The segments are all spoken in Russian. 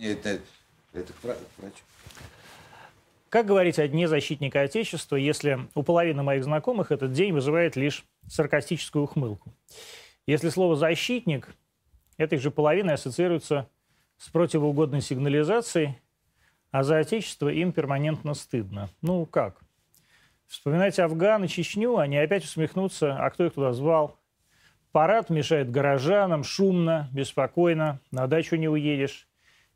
Нет, это, это к врачу. Как говорить о Дне защитника Отечества, если у половины моих знакомых этот день вызывает лишь саркастическую ухмылку? Если слово «защитник» этой же половиной ассоциируется с противоугодной сигнализацией, а за Отечество им перманентно стыдно. Ну как? Вспоминайте Афган и Чечню, они опять усмехнутся, а кто их туда звал? Парад мешает горожанам, шумно, беспокойно, на дачу не уедешь.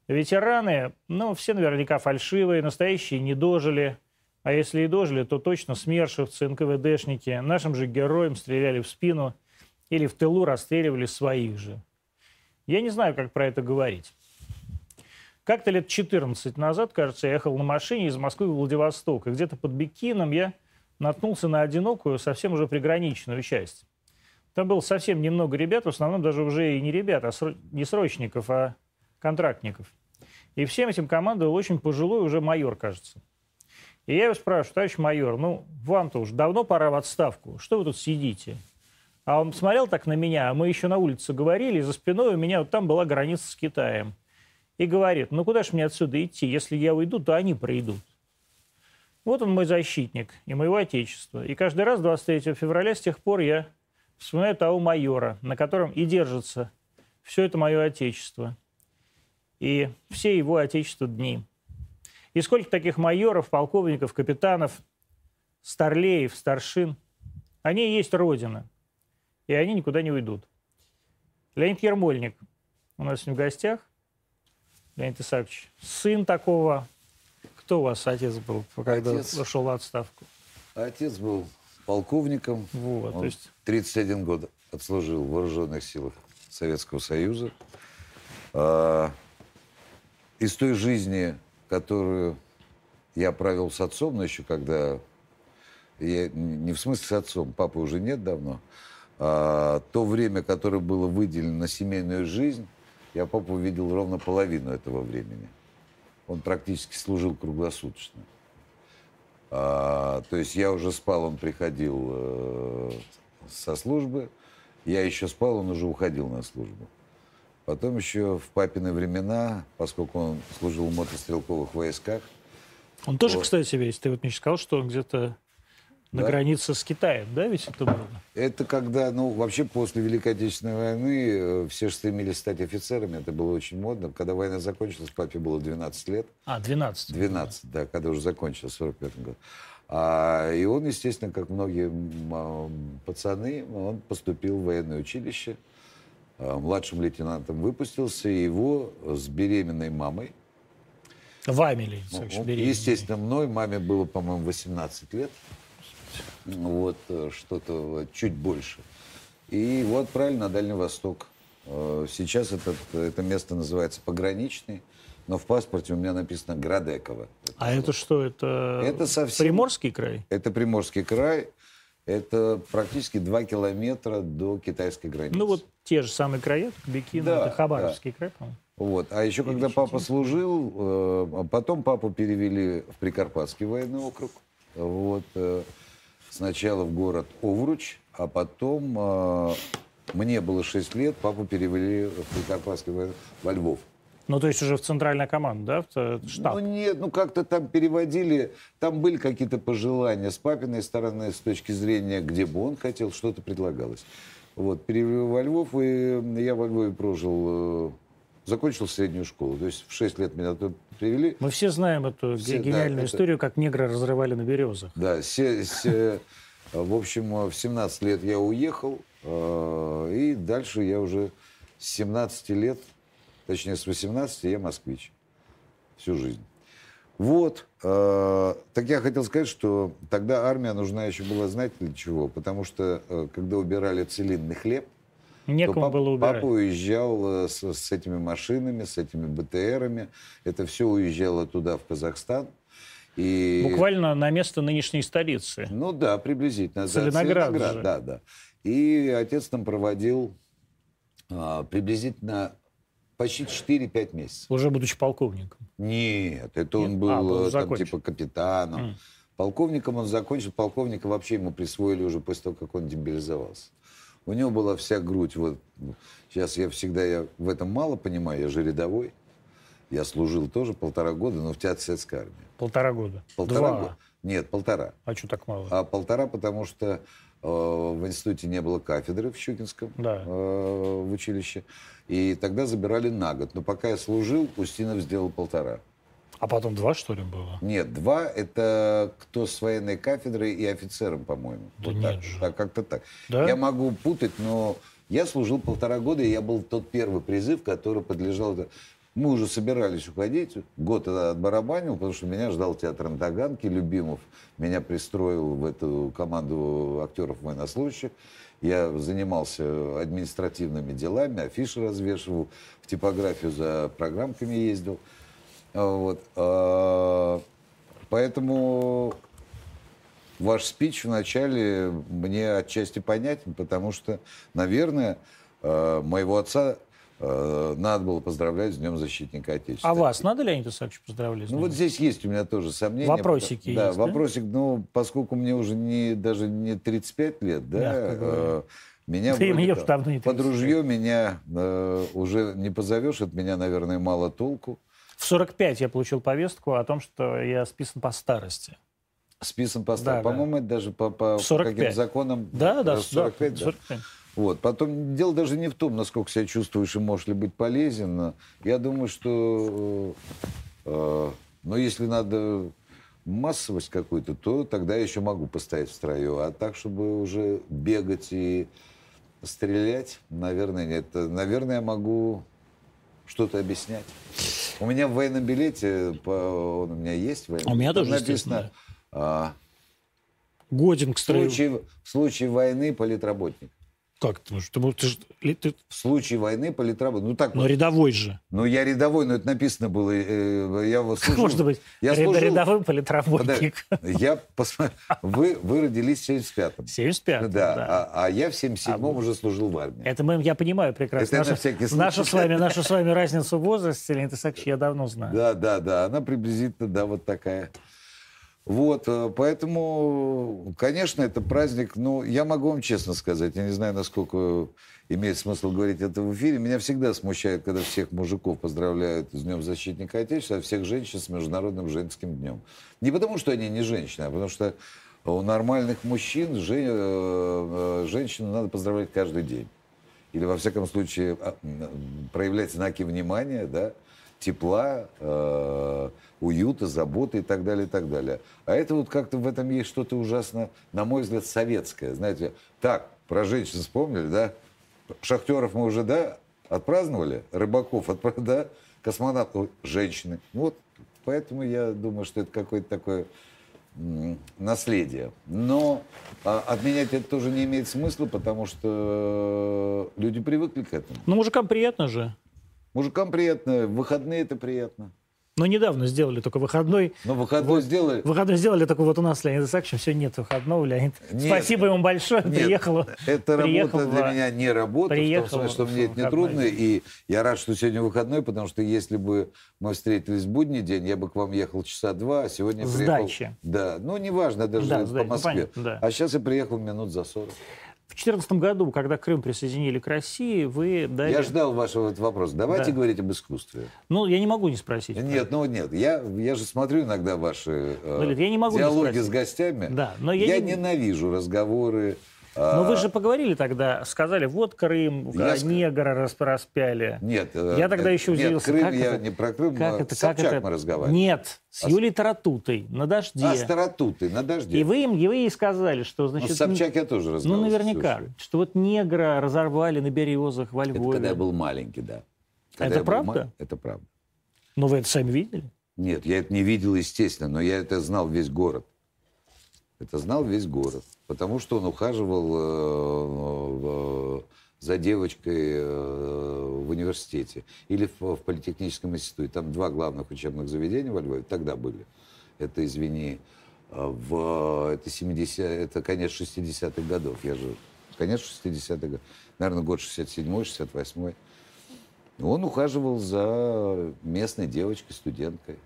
Ветераны, ну, все наверняка фальшивые, настоящие не дожили. А если и дожили, то точно смершивцы, НКВДшники. Нашим же героям стреляли в спину или в тылу расстреливали своих же. Я не знаю, как про это говорить. Как-то лет 14 назад, кажется, я ехал на машине из Москвы в Владивосток. И где-то под Бикином я наткнулся на одинокую, совсем уже приграничную часть. Там было совсем немного ребят, в основном даже уже и не ребят, а сро... не срочников, а контрактников. И всем этим командовал очень пожилой уже майор, кажется. И я его спрашиваю, товарищ майор, ну, вам-то уж давно пора в отставку. Что вы тут сидите? А он смотрел так на меня, а мы еще на улице говорили, и за спиной у меня вот там была граница с Китаем. И говорит, ну куда же мне отсюда идти? Если я уйду, то они пройдут. Вот он мой защитник и моего отечества. И каждый раз 23 февраля с тех пор я вспоминаю того майора, на котором и держится все это мое отечество и все его отечество дни. И сколько таких майоров, полковников, капитанов, старлеев, старшин. Они и есть Родина. И они никуда не уйдут. Леонид Ермольник у нас в гостях. Леонид Исаакович, сын такого. Кто у вас отец был, когда отец, ушел в отставку? Отец был полковником. Вот, Он то есть... 31 год отслужил в вооруженных силах Советского Союза. Из той жизни, которую я провел с отцом, но еще когда... Я, не в смысле с отцом, папы уже нет давно. А, то время, которое было выделено на семейную жизнь, я папу видел ровно половину этого времени. Он практически служил круглосуточно. А, то есть я уже спал, он приходил э, со службы. Я еще спал, он уже уходил на службу. Потом еще в папины времена, поскольку он служил в мотострелковых войсках. Он тоже, вот. кстати, весь. Ты вот мне сказал, что он где-то на да? границе с Китаем, да, ведь это было? Это когда, ну, вообще после Великой Отечественной войны э, все же стремились стать офицерами, это было очень модно. Когда война закончилась, папе было 12 лет. А, 12. 12, да, когда уже закончилась, в 45 году. А, и он, естественно, как многие пацаны, он поступил в военное училище. Э, младшим лейтенантом выпустился, и его с беременной мамой. Вами ли? Ну, естественно, мной. Маме было, по-моему, 18 лет. Вот, э, что-то чуть больше. И его отправили на Дальний Восток. Э, сейчас этот, это место называется Пограничный, но в паспорте у меня написано Градеково. А это, это что? Это, это совсем... Приморский край? Это Приморский край. Это практически 2 километра до китайской границы. Ну вот те же самые края, Бекин, да, это Хабаровский да. край, по-моему. Вот. А еще когда папа служил, э, потом папу перевели в Прикарпатский военный округ. Вот. Э, сначала в город Овруч, а потом э, мне было 6 лет, папу перевели в Прикарпатский военный во Львов. Ну, то есть уже в центральная команда, да, в штаб? Ну, нет, ну как-то там переводили, там были какие-то пожелания с папиной стороны, с точки зрения, где бы он хотел, что-то предлагалось. Вот, перевели во Львов, и я во Львове прожил, э, закончил среднюю школу. То есть в 6 лет меня туда привели. Мы все знаем эту все, гениальную да, историю, это... как негры разрывали на березах. Да, се, се, в общем, в 17 лет я уехал, э, и дальше я уже с 17 лет точнее с 18 я москвич всю жизнь. Вот. Э, так я хотел сказать, что тогда армия нужна еще была, знаете для чего? Потому что, э, когда убирали целинный хлеб, Некому пап, было убирать. Папа уезжал э, с, с этими машинами, с этими БТРами. Это все уезжало туда, в Казахстан. И... Буквально на место нынешней столицы. Ну да, приблизительно. Целиноград, да, Целиноград да, да. И отец там проводил а, приблизительно почти 4-5 месяцев. Уже будучи полковником? Нет, это Нет? он был, а, был там, типа капитаном. Mm. Полковником он закончил, полковника вообще ему присвоили уже после того, как он демобилизовался. У него была вся грудь, вот, сейчас я всегда, я в этом мало понимаю, я же рядовой. Я служил тоже полтора года, но в театре советской армии. Полтора года? Полтора Два. года. Нет, полтора. А что так мало? А полтора, потому что э, в институте не было кафедры в Щукинском да. э, в училище. И тогда забирали на год. Но пока я служил, Устинов сделал полтора. А потом два, что ли, было? Нет, два — это кто с военной кафедрой и офицером, по-моему. Да вот нет так, же. так, как-то так. Да? Я могу путать, но я служил полтора года, и я был тот первый призыв, который подлежал... Мы уже собирались уходить, год отбарабанил, потому что меня ждал театр на Таганке, Любимов меня пристроил в эту команду актеров военнослужащих. Я занимался административными делами, афиши развешивал, в типографию за программками ездил. Вот. А, Поэтому ваш спич вначале мне отчасти понятен, потому что, наверное, э, моего отца надо было поздравлять с Днем Защитника Отечества. А вас надо, Леонид Исаакович, поздравлять? Ну вот здесь есть у меня тоже сомнения. Вопросики Да, есть, да? вопросик, ну, поскольку мне уже не, даже не 35 лет, да, э, меня Да и вроде не под 35. ружье меня э, уже не позовешь, от меня, наверное, мало толку. В 45 я получил повестку о том, что я списан по старости. Списан по Да, да. По-моему, это даже по, по, 45. каким законам? Да, да, э, 45, да, да. 45. Вот. Потом дело даже не в том, насколько себя чувствуешь и можешь ли быть полезен. Я думаю, что э, э, но если надо массовость какую-то, то тогда я еще могу постоять в строю. А так, чтобы уже бегать и стрелять, наверное, нет. Наверное, я могу что-то объяснять. У меня в военном билете, по- он у меня есть. военный, У меня тоже, написано, а, Годен к в, строю. случае, в случае войны политработник. Как ты? Ты, ты, ты- В случае войны политработник. Ну так но вот. рядовой же. Ну, я рядовой, но это написано было. э, Я вот служил- может быть Я служил- рядовым политработник? Подожди, Я посмотрел. Вы, вы родились в 75-м. 75 Да, да. А, а я в 77-м А, уже служил в армии. Это мы, я понимаю прекрасно. Это я на нашу, с вами, нашу с вами разницу в возрасте, Леонид Исаакович, я давно знаю. Да, да, да. Она приблизительно, да, вот такая. Вот, э, поэтому, конечно, это праздник, ну, я могу вам честно сказать, я не знаю, насколько имеет смысл говорить это в эфире, меня всегда смущает, когда всех мужиков поздравляют с Днем Защитника Отечества, а всех женщин с Международным женским днем. Не потому, что они не женщины, а потому что у нормальных мужчин жен- э, э, женщину надо поздравлять каждый день. Или, во всяком случае, а, проявлять знаки внимания, да, тепла, уюта, заботы и так далее, и так далее. А это вот как-то в этом есть что-то ужасно, на мой взгляд, советское. Знаете, так, про женщин вспомнили, да? Шахтеров мы уже, да, отпраздновали, рыбаков, отпра- да, космонавтов, женщины. Вот, поэтому я думаю, что это какое-то такое наследие. Но а, отменять это тоже не имеет смысла, потому что люди привыкли к этому. Ну, мужикам приятно же. Мужикам приятно, в выходные это приятно. Но недавно сделали только выходной. Но выходной сделали. Выходной сделали только вот у нас с Леонидом Исааковичем все нет выходного. Леонид, Нет. спасибо ему большое. Нет, приехал. это приехал работа для в- меня не работа, в приехал том смысле, что в мне это не трудно, и я рад, что сегодня выходной, потому что если бы мы встретились в будний день, я бы к вам ехал часа два, а сегодня С приехал... Да, ну неважно, даже Да, по дачи, ну, Москве. понятно, да. А сейчас я приехал минут за 40. В 2014 году, когда Крым присоединили к России, вы дали... Я ждал вашего вопроса. Давайте Да. говорить об искусстве. Ну, я не могу не спросить. Нет, ну нет, я, я же смотрю иногда ваши э, Ну, я не могу не диалоги спросить. с гостями. Да, но я я не- ненавижу разговоры. Но а, вы же поговорили тогда, сказали, вот Крым, Я а, негра рас- распяли. Нет, э, Я тогда э, еще нет, удивился, Крым, как я это- не про Крым, Как а это, с как Собчак это? мы разговаривали. Нет, с А Юлей Таратутой на дожде. А, с Таратутой, на дожде. И вы им, и вы ей сказали, что, Ну, значит, с Собчак я тоже ну, разговаривал. наверняка, слушай. что вот негра разорвали на березах во Это Львове. когда я был маленький, да. Это я был правда? ма- Это правда. Ну, вы это сами видели? Нет, я это не видел, естественно, но я это знал весь город. Это знал весь город. Потому что он ухаживал э, э, за девочкой э, в университете или в, политехническом институте. Там два главных учебных заведения во Львове тогда были. Это, извини, в, это 70 это конец 60-х годов. Я же конец 60-х годов. Наверное, год 67-й, 68-й. Он ухаживал за местной девочкой, студенткой.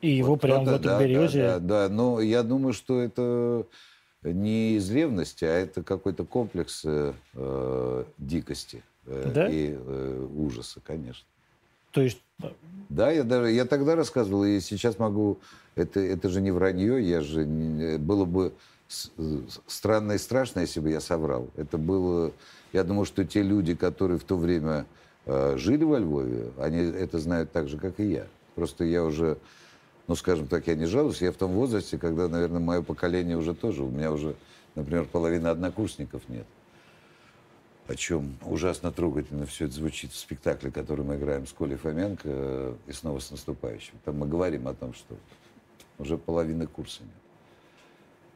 И его Вот прямо в этой да, березе. Да, да, да. Но я думаю, что это не из ревности, а это какой-то комплекс э, э, дикости э, Да? и э, ужаса, конечно. То есть Да, я, даже, я тогда рассказывал, и сейчас могу... Это, это же не вранье, я же... Было бы странно и страшно, если бы я соврал. Это было... Я думаю, что те люди, которые в то время э, жили во Львове, они это знают так же, как и я. Просто я уже, ну, скажем так, я не жалуюсь, я в том возрасте, когда, наверное, мое поколение уже тоже, у меня уже, например, половины однокурсников нет о чем ужасно трогательно все это звучит в спектакле, который мы играем с Колей Фоменко э, и снова с наступающим. Там мы говорим о том, что уже половины курса нет.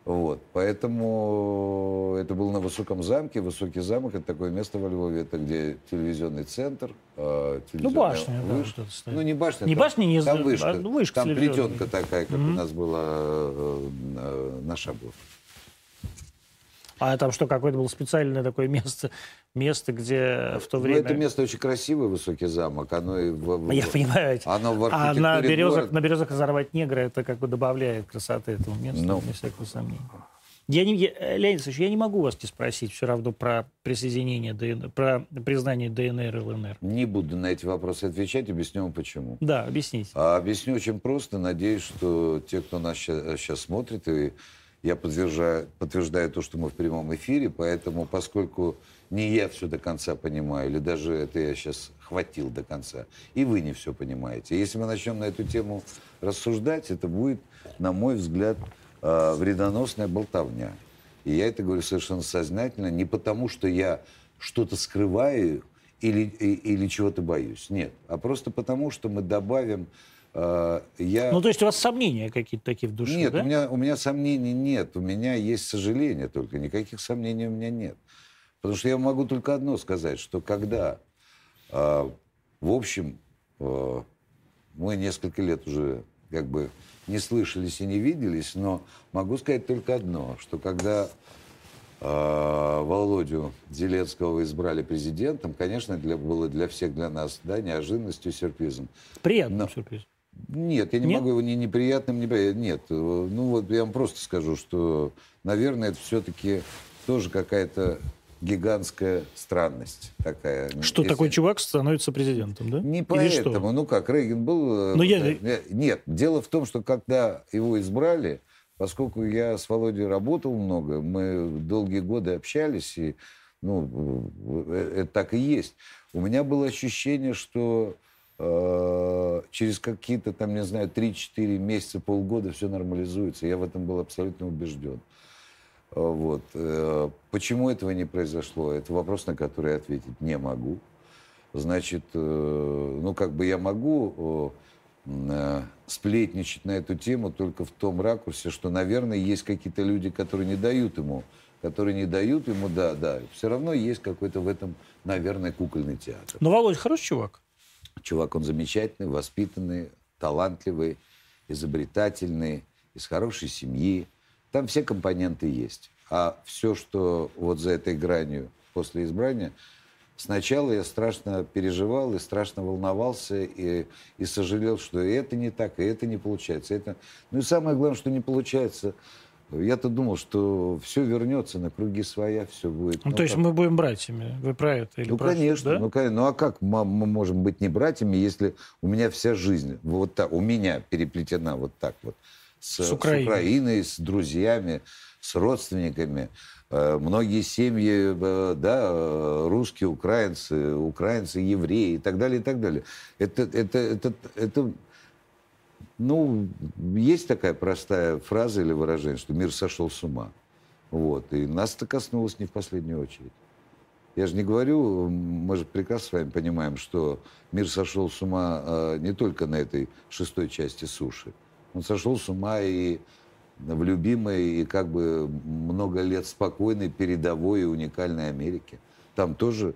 Вот. Поэтому это было на Высоком замке. Высокий замок – это такое место во Львове, это где телевизионный центр. Э, ну, башня. Вышка. Да, ну, не башня. Не там, башня, не Там вышка. А вышка там плетенка такая, как mm-hmm. у нас была э, э, на Шаблах. А там что, какое-то было специальное такое место, место, где в то ну, время... Ну, это место очень красивое, высокий замок. Оно и в, Я понимаю. Оно в а на березах, город... на березах разорвать негра, это как бы добавляет красоты этому месту, ну, без всякого сомнения. Я не, я, Леонид Ильич, я не могу вас не спросить все равно про присоединение, ДНР, про признание ДНР и ЛНР. Не буду на эти вопросы отвечать, объясню вам почему. Да, объясните. А, объясню очень просто. Надеюсь, что те, кто нас сейчас, сейчас смотрит и я подтверждаю, подтверждаю то, что мы в прямом эфире, поэтому, поскольку не я все до конца понимаю, или даже это я сейчас хватил до конца, и вы не все понимаете. Если мы начнем на эту тему рассуждать, это будет, на мой взгляд, э, вредоносная болтовня. И я это говорю совершенно сознательно, не потому, что я что-то скрываю или, или чего-то боюсь. Нет. А просто потому, что мы добавим я... Ну, то есть у вас сомнения какие-то такие в душе, Нет, да? у, меня, у меня сомнений нет. У меня есть сожаление только. Никаких сомнений у меня нет. Потому что я могу только одно сказать, что когда, э, в общем, э, мы несколько лет уже как бы не слышались и не виделись, но могу сказать только одно, что когда э, Володю Зеленского избрали президентом, конечно, для, было для всех, для нас, да, неожиданностью, сюрпризом. Приятным но, сюрпризом. Нет, я не Нет? могу его ни неприятным, ни Нет. Ну вот я вам просто скажу, что, наверное, это все-таки тоже какая-то гигантская странность такая. Что Если... такой чувак становится президентом, да? Не поэтому. Ну как, Рейган был... Но я... Нет, дело в том, что когда его избрали, поскольку я с Володей работал много, мы долгие годы общались, и ну, это так и есть. У меня было ощущение, что Э, через какие-то там, не знаю, 3-4 месяца, полгода все нормализуется. Я в этом был абсолютно убежден. Э, вот. Э, почему этого не произошло? Это вопрос, на который я ответить не могу. Значит, ну как бы я могу сплетничать на эту тему только в том ракурсе, что, наверное, есть какие-то люди, которые не дают ему, которые не дают ему, да, да. Все равно есть какой-то в этом, наверное, кукольный театр. Но Володь хороший чувак. Чувак, он замечательный, воспитанный, талантливый, изобретательный, из хорошей семьи. Там все компоненты есть. А все, что вот за этой гранью после избрания, сначала я страшно переживал и страшно волновался и, и сожалел, что и это не так, и это не получается. Это... Ну и самое главное, что не получается – я-то думал, что все вернется на круги своя, все будет. Ну, ну то есть мы будем братьями, вы про это? Или ну, про конечно, да? ну, конечно. Ну, а как мы можем быть не братьями, если у меня вся жизнь вот так, у меня переплетена вот так вот. С, с, Украиной. с Украиной, с друзьями, с родственниками. Э, многие семьи, э, да, э, русские, украинцы, украинцы, евреи и так далее, и так далее. Это, это, это, это ну, есть такая простая фраза или выражение, что мир сошел с ума. Вот. И нас это коснулось не в последнюю очередь. Я же не говорю, мы же прекрасно с вами понимаем, что мир сошел с ума э, не только на этой шестой части суши. Он сошел с ума и в любимой и как бы много лет спокойной, передовой и уникальной Америке. Там тоже,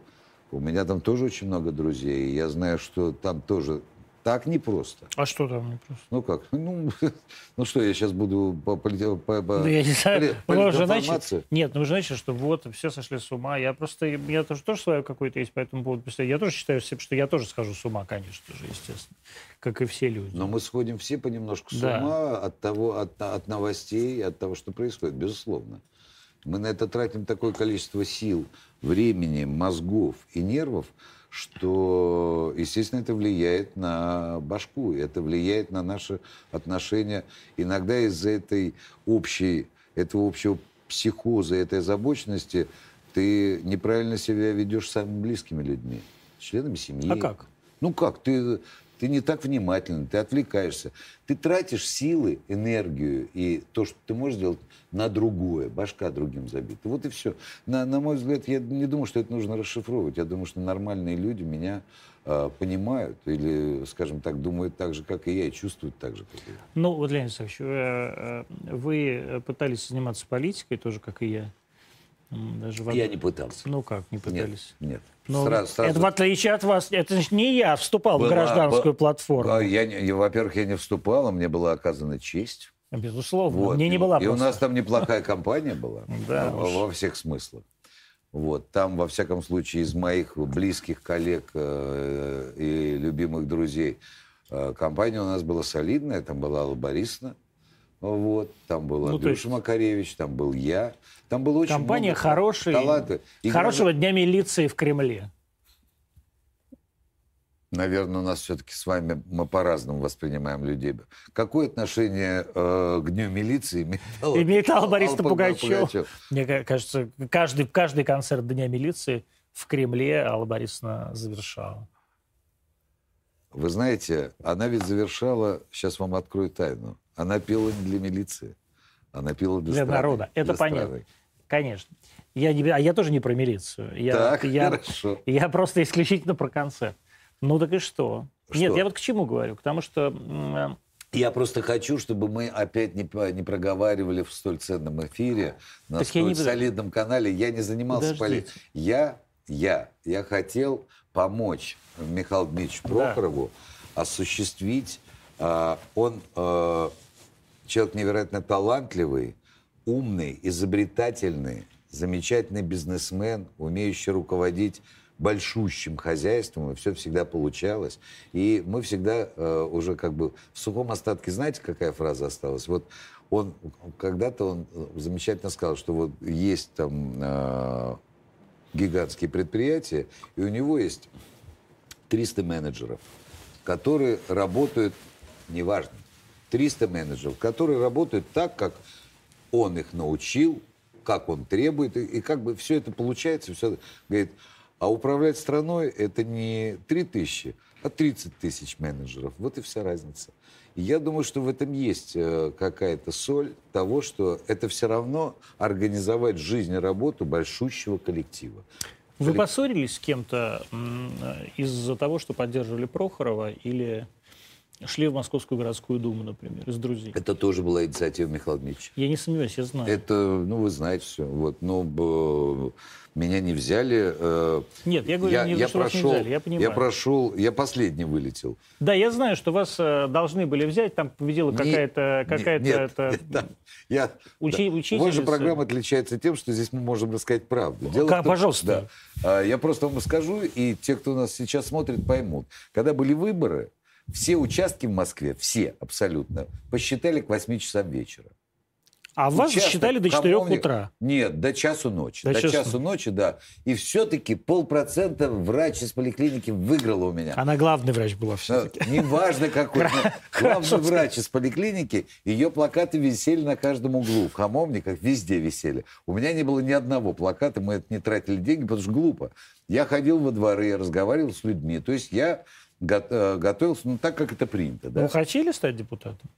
у меня там тоже очень много друзей. Я знаю, что там тоже так непросто. А что там непросто? Ну как? Ну, ну что, я сейчас буду по, по, по, по ну, я не знаю. Поли, ну, знаете, нет, ну вы знаете, что вот, все сошли с ума. Я просто, я тоже, тоже свое какое-то есть по этому поводу. Я тоже считаю, что я тоже схожу с ума, конечно же, естественно. Как и все люди. Но мы сходим все понемножку с да. ума от того, от, от новостей, от того, что происходит, безусловно. Мы на это тратим такое количество сил, времени, мозгов и нервов, что, естественно, это влияет на башку, это влияет на наши отношения. Иногда из-за этой общей, этого общего психоза, этой озабоченности ты неправильно себя ведешь с самыми близкими людьми, членами семьи. А как? Ну как, ты, ты не так внимательный, ты отвлекаешься. Ты тратишь силы, энергию и то, что ты можешь сделать, на другое. Башка другим забита. Вот и все. На, на мой взгляд, я не думаю, что это нужно расшифровывать. Я думаю, что нормальные люди меня э, понимают или, скажем так, думают так же, как и я, и чувствуют так же, как и я. Ну, вот, Леонид Александрович, вы, э, вы пытались заниматься политикой тоже, как и я. Даже в... Я не пытался. Ну как, не пытались? Нет. нет. Но ну, сразу, сразу... Это в отличие от вас, это же не я вступал была, в гражданскую была, платформу. Я, я, во-первых, я не вступал, а мне была оказана честь. Безусловно, вот. мне не была. И просто. у нас там неплохая компания была да, во всех смыслах. Вот. Там, во всяком случае, из моих близких коллег э, и любимых друзей э, компания у нас была солидная. Там была Алла Борисовна, вот, там был ну, Андрюша есть... Макаревич, там был я. Там было очень Компания много хорошей, таланта. И хорошего дня милиции в Кремле. Наверное, у нас все-таки с вами мы по-разному воспринимаем людей. Какое отношение э, к Дню милиции имеет, имеет Алла Борисовна Пугачев? Пугачев? Мне кажется, каждый, каждый концерт Дня милиции в Кремле Алла Борисовна завершала. Вы знаете, она ведь завершала, сейчас вам открою тайну, она пела не для милиции, она пела для, для страны, народа. Это для понятно. Страны. Конечно. Я, не, а я тоже не про милицию. Я, так, я, хорошо. Я просто исключительно про концерт. Ну так и что? что? Нет, я вот к чему говорю? К тому, что... Я просто хочу, чтобы мы опять не, не проговаривали в столь ценном эфире, на так столь не... солидном канале. Я не занимался политикой. Я, я, я хотел помочь Михаилу Дмитриевичу Прохорову да. осуществить а, он а, человек невероятно талантливый, умный, изобретательный, замечательный бизнесмен, умеющий руководить большущим хозяйством, и все всегда получалось. И мы всегда э, уже как бы в сухом остатке, знаете, какая фраза осталась? Вот он, когда-то он замечательно сказал, что вот есть там э, гигантские предприятия, и у него есть 300 менеджеров, которые работают неважно, 300 менеджеров, которые работают так, как он их научил, как он требует, и, и как бы все это получается, все говорит, а управлять страной это не 3 тысячи, а 30 тысяч менеджеров. Вот и вся разница. И я думаю, что в этом есть э, какая-то соль того, что это все равно организовать жизнь и работу большущего коллектива. Вы поссорились с кем-то из-за того, что поддерживали Прохорова или шли в Московскую городскую думу, например, из друзей. Это тоже была инициатива Михаила Дмитриевича. Я не сомневаюсь, я знаю. Это, ну, вы знаете все. Вот, но меня не взяли. Э, Нет, я говорю, я, не я что прошел, вас не взяли, я понимаю. Я прошел, я последний вылетел. Да, я знаю, что вас э, должны были взять, там победила какая-то... какая нет, это... нет, да, я, Учи, да. Учительница. Ваша программа отличается тем, что здесь мы можем рассказать правду. Дело как, том, пожалуйста. Да, я просто вам скажу, и те, кто нас сейчас смотрит, поймут. Когда были выборы, все участки в Москве, все абсолютно, посчитали к 8 часам вечера. А вас считали до 4 утра? Нет, до часу ночи. До, до часу... часу ночи, да. И все-таки полпроцента врач из поликлиники выиграла у меня. Она главный врач была все-таки. Неважно какой. Главный врач из поликлиники. Ее плакаты висели на каждом углу. В хамовниках везде висели. У меня не было ни одного плаката. Мы это не тратили деньги, потому что глупо. Я ходил во дворы, разговаривал с людьми. То есть я готовился, ну, так, как это принято. Да? Вы хотели стать депутатом?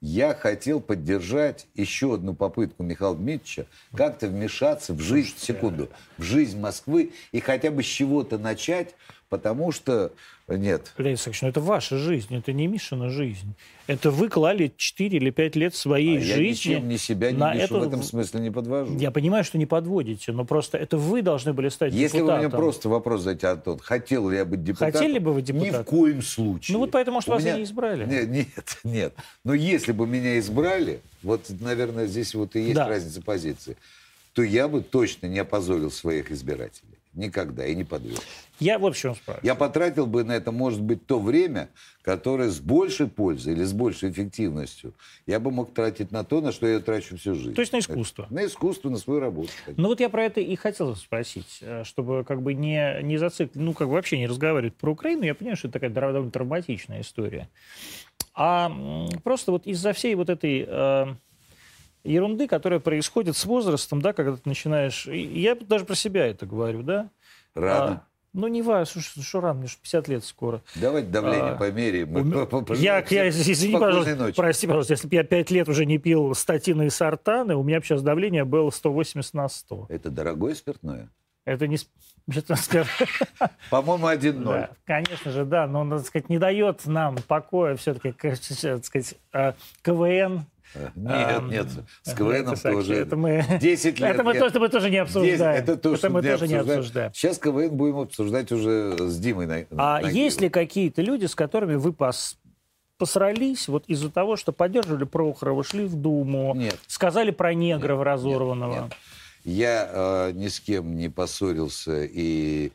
Я хотел поддержать еще одну попытку Михаила Дмитриевича как-то вмешаться в жизнь, Слушайте, секунду, в жизнь Москвы и хотя бы с чего-то начать, потому что нет. Леонид Александрович, ну это ваша жизнь, это не Мишина жизнь. Это вы клали 4 или 5 лет своей а жизни. Я ничем ни себя, ни на Мишу в этом смысле не подвожу. Я понимаю, что не подводите, но просто это вы должны были стать Если депутатом. Если вы мне просто вопрос задать, Антон, хотел ли я быть депутатом? Хотели бы вы депутатом? Ни в коем случае. Ну вот поэтому, У вас меня... не избрали. Нет, нет, нет. Но если бы меня избрали, вот, наверное, здесь вот и есть да. разница позиции, то я бы точно не опозорил своих избирателей. Никогда. И не подвел. Я в чем спрашиваю. Я потратил бы на это, может быть, то время, которое с большей пользой или с большей эффективностью я бы мог тратить на то, на что я трачу всю жизнь. То есть на искусство? Это, на искусство, на свою работу. Конечно. Ну вот я про это и хотел спросить, э, чтобы как бы не, не зацикливать, ну как бы вообще не разговаривать про Украину. Я понимаю, что это такая довольно травматичная история. А просто вот из-за всей вот этой... Ерунды, которая происходит с возрастом, да, когда ты начинаешь... Я даже про себя это говорю, да? Рано. А, ну, не важно, что, что рано, мне 50 лет скоро. Давайте давление а, померяем. У... Я, я, извини, пожалуйста, ночи. прости, пожалуйста, если бы я 5 лет уже не пил статины и сортаны, у меня бы сейчас давление было 180 на 100. Это дорогое спиртное? Это не... По-моему, один ноль. Да, конечно же, да, но, надо сказать, не дает нам покоя все-таки, так сказать, а, КВН, нет, нет, с КВНом тоже. Это мы, 10 лет. Это мы, я... тоже, мы тоже не обсуждаем. 10, это то, это мы не тоже обсуждаем. не обсуждаем. Сейчас КВН будем обсуждать уже с Димой. На, а на есть ли какие-то люди, с которыми вы пос, посрались вот из-за того, что поддерживали Прохорова, шли в Думу, нет. сказали про негров нет, разорванного? Нет, нет. Я э, ни с кем не поссорился и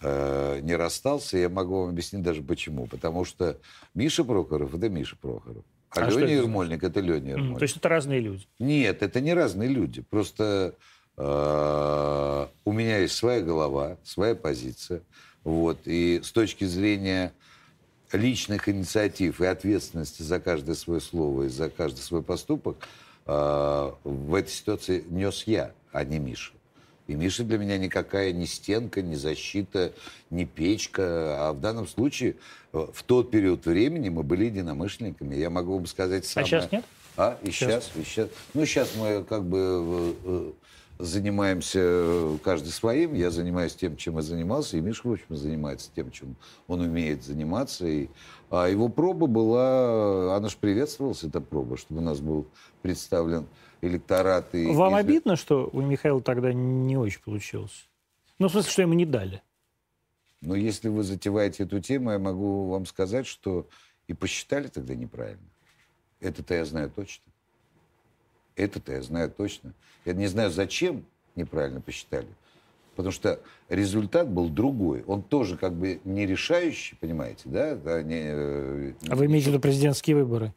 э, не расстался. Я могу вам объяснить даже почему. Потому что Миша Прохоров – это Миша Прохоров. А, а Леня Ермольник – это Леня Ермольник. Mm, то есть это разные люди? Нет, это не разные люди. Просто э, у меня есть своя голова, своя позиция. Вот. И с точки зрения личных инициатив и ответственности за каждое свое слово и за каждый свой поступок э, в этой ситуации нес я, а не Миша. И Миша для меня никакая не стенка, не защита, не печка. А в данном случае э, в тот период времени мы были единомышленниками. Я могу вам сказать самое... А сейчас нет? А, и сейчас. сейчас, и сейчас. Ну, сейчас мы как бы э, э, занимаемся каждый своим. Я занимаюсь тем, чем я занимался, и Миша, в общем, занимается тем, чем он умеет заниматься. И, а его проба была, она же приветствовалась, эта проба, чтобы у нас был представлен электорат. И, Вам и... обидно, что у Михаила тогда не очень получилось? Ну, в смысле, что ему не дали? Но если вы затеваете эту тему, я могу вам сказать, что и посчитали тогда неправильно. Это-то я знаю точно. Это-то я знаю точно. Я не знаю, зачем неправильно посчитали. Потому что результат был другой. Он тоже как бы не решающий, понимаете, да? Не, э, а вы имеете в виду президентские выборы?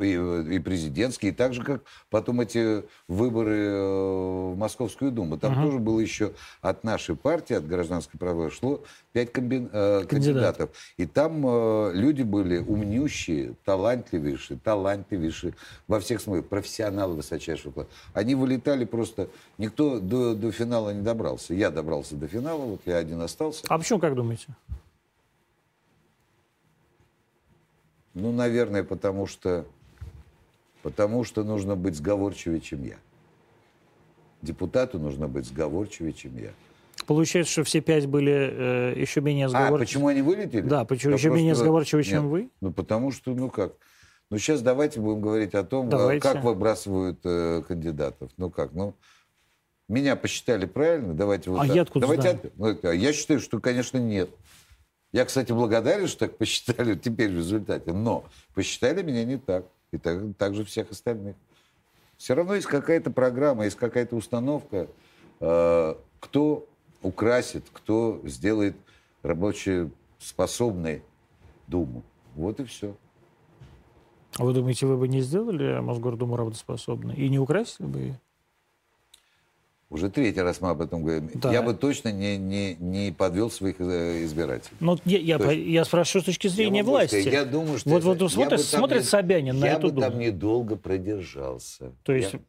И, и президентские, и так же, как потом эти выборы э, в Московскую Думу. Там uh-huh. тоже было еще от нашей партии, от гражданской правой, шло пять комбин, э, кандидатов. И там э, люди были умнющие, талантливейшие, талантливейшие во всех смыслах, профессионалы высочайшего класса. Они вылетали просто, никто до, до финала не добрался. Я добрался до финала, вот я один остался. А почему, как думаете? Ну, наверное, потому что Потому что нужно быть сговорчивее, чем я. Депутату нужно быть сговорчивее, чем я. Получается, что все пять были э, еще менее сговорчивы. А, почему они вылетели? Да, почему да еще просто... менее сговорчивы, чем Нет, вы? Ну, потому что, ну как... Ну, сейчас давайте будем говорить о том, э, давайте. как выбрасывают э, кандидатов. Ну как, ну... Меня посчитали правильно, давайте вот А так. я откуда давайте знаю? Ну, я считаю, что, конечно, нет. Я, кстати, благодарен, что так посчитали теперь в результате. Но посчитали меня не так и так, же всех остальных. Все равно есть какая-то программа, есть какая-то установка, э, кто украсит, кто сделает рабочие способной Думу. Вот и все. А вы думаете, вы бы не сделали Мосгордуму работоспособной и не украсили бы ее? Уже третий раз мы об этом говорим. Да. Я бы точно не, не, не подвел своих э, избирателей. Ну, я, я, я спрашиваю с точки зрения я власти. Сказать, я думаю, что... Вот, это, вот смотрит, смотрит не, Собянин на эту думу. Я бы там недолго продержался. То есть... Я...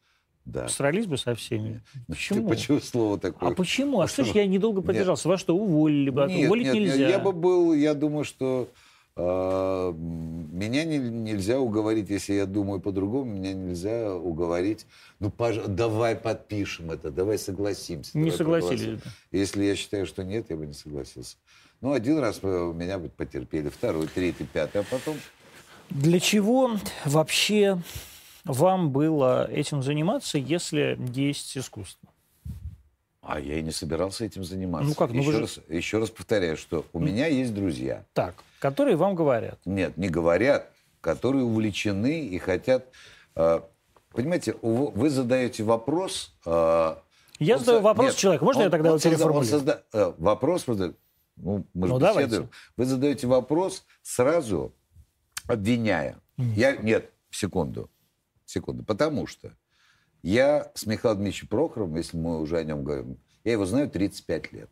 Да. Срались бы со всеми. Почему? Ты почему слово такое? А почему? А что ж я недолго продержался? Нет. Вас что, уволили бы? Нет, Уволить нет, нельзя. Я бы был, я думаю, что меня не, нельзя уговорить, если я думаю по-другому, меня нельзя уговорить. Ну, пож... давай подпишем это, давай согласимся. Не давай согласились. Да. Если я считаю, что нет, я бы не согласился. Ну, один раз меня бы потерпели, второй, третий, пятый, а потом... Для чего вообще вам было этим заниматься, если есть искусство? А я и не собирался этим заниматься. Ну как? Ну еще, же... раз, еще раз повторяю, что у меня есть друзья. Так, которые вам говорят. Нет, не говорят, которые увлечены и хотят... Э, понимаете, вы задаете вопрос, э, Я задаю вопрос нет, человеку. Можно он, я тогда его переформулирую? Созда... Э, вопрос, ну, мы ну, беседуем. Вы задаете вопрос сразу обвиняя. Нет. Я, нет, секунду, секунду. Потому что я с Михаилом Дмитриевичем Прохоровым, если мы уже о нем говорим, я его знаю 35 лет.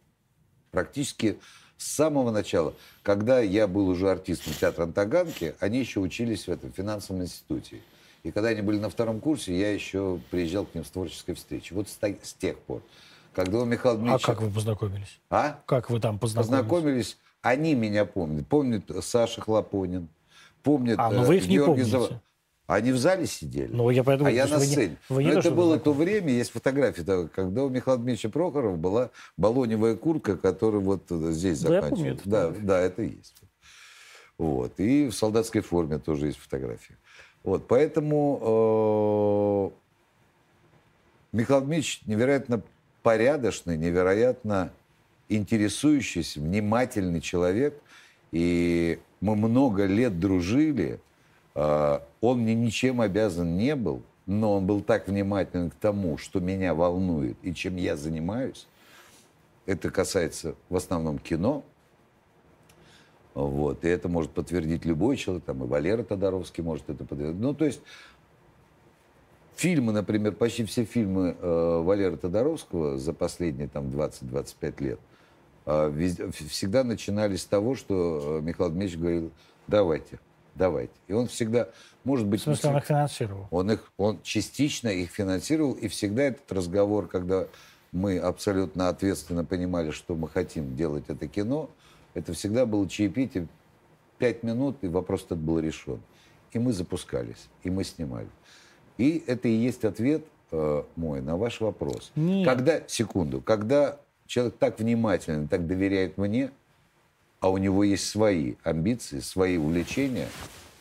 Практически с самого начала. Когда я был уже артистом театра на Таганке, они еще учились в этом финансовом институте. И когда они были на втором курсе, я еще приезжал к ним с творческой встречи. Вот с, с тех пор. Когда у Михаила Дмитриевича... А как вы познакомились? А? Как вы там познакомились? Познакомились. Они меня помнят. Помнит Саша Хлопонин. Помнит а, ну вы их не Георгий помните. Зав... Они в зале сидели, ну, я поэтому, а я на сцене. Вы не, вы не Но это было то время, есть фотографии, когда у Михаила Дмитриевича Прохорова была баллоневая куртка, которая вот здесь да, заканчивалась. Да, это да, это есть. Вот. И в солдатской форме тоже есть фотографии. Вот, поэтому э, Михаил Дмитриевич невероятно порядочный, невероятно интересующийся, внимательный человек. И мы много лет дружили. Э, он мне ничем обязан не был, но он был так внимателен к тому, что меня волнует и чем я занимаюсь. Это касается в основном кино, вот. И это может подтвердить любой человек, там и Валера Тодоровский может это подтвердить. Ну, то есть фильмы, например, почти все фильмы э, Валеры Тодоровского за последние там 20-25 лет э, везде, всегда начинались с того, что э, Михаил Дмитриевич говорил, давайте, давайте. И он всегда, может быть... В смысле, он их финансировал? Он, их, он частично их финансировал, и всегда этот разговор, когда мы абсолютно ответственно понимали, что мы хотим делать это кино, это всегда было чаепитие, пять минут, и вопрос этот был решен. И мы запускались, и мы снимали. И это и есть ответ э, мой на ваш вопрос. Нет. Когда, секунду, когда человек так внимательно, так доверяет мне, а у него есть свои амбиции, свои увлечения,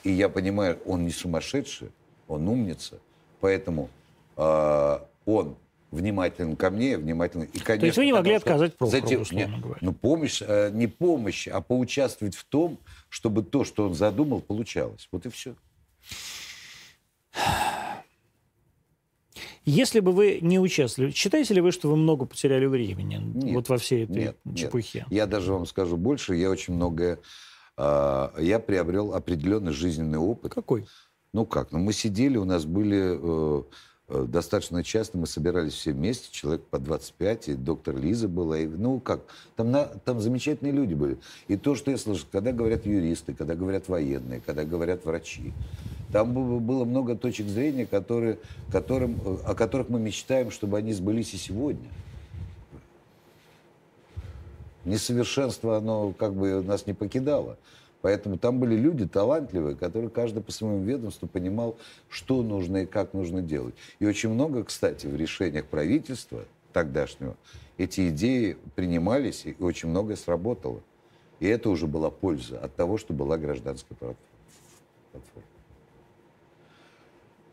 и я понимаю, он не сумасшедший, он умница, поэтому э, он внимателен ко мне, внимательно. И, конечно, То есть вы не могли отказать Прохорову, затем, условно говоря? Ну, помощь, э, не помощь, а поучаствовать в том, чтобы то, что он задумал, получалось. Вот и все. Если бы вы не участвовали, считаете ли вы, что вы много потеряли времени нет, вот во всей этой нет, чепухе? Нет. Я даже вам скажу больше, я очень многое... Э, я приобрел определенный жизненный опыт. Какой? Ну как? Ну мы сидели, у нас были... Э, Э, достаточно часто мы собирались все вместе, человек по 25, и доктор Лиза была, и, ну как, там, на, там замечательные люди были. И то, что я слышал, когда говорят юристы, когда говорят военные, когда говорят врачи, там было много точек зрения, которые, которым, э, о которых мы мечтаем, чтобы они сбылись и сегодня. Несовершенство, оно как бы нас не покидало. Поэтому там были люди талантливые, которые каждый по своему ведомству понимал, что нужно и как нужно делать. И очень много, кстати, в решениях правительства тогдашнего эти идеи принимались, и очень многое сработало. И это уже была польза от того, что была гражданская платформа.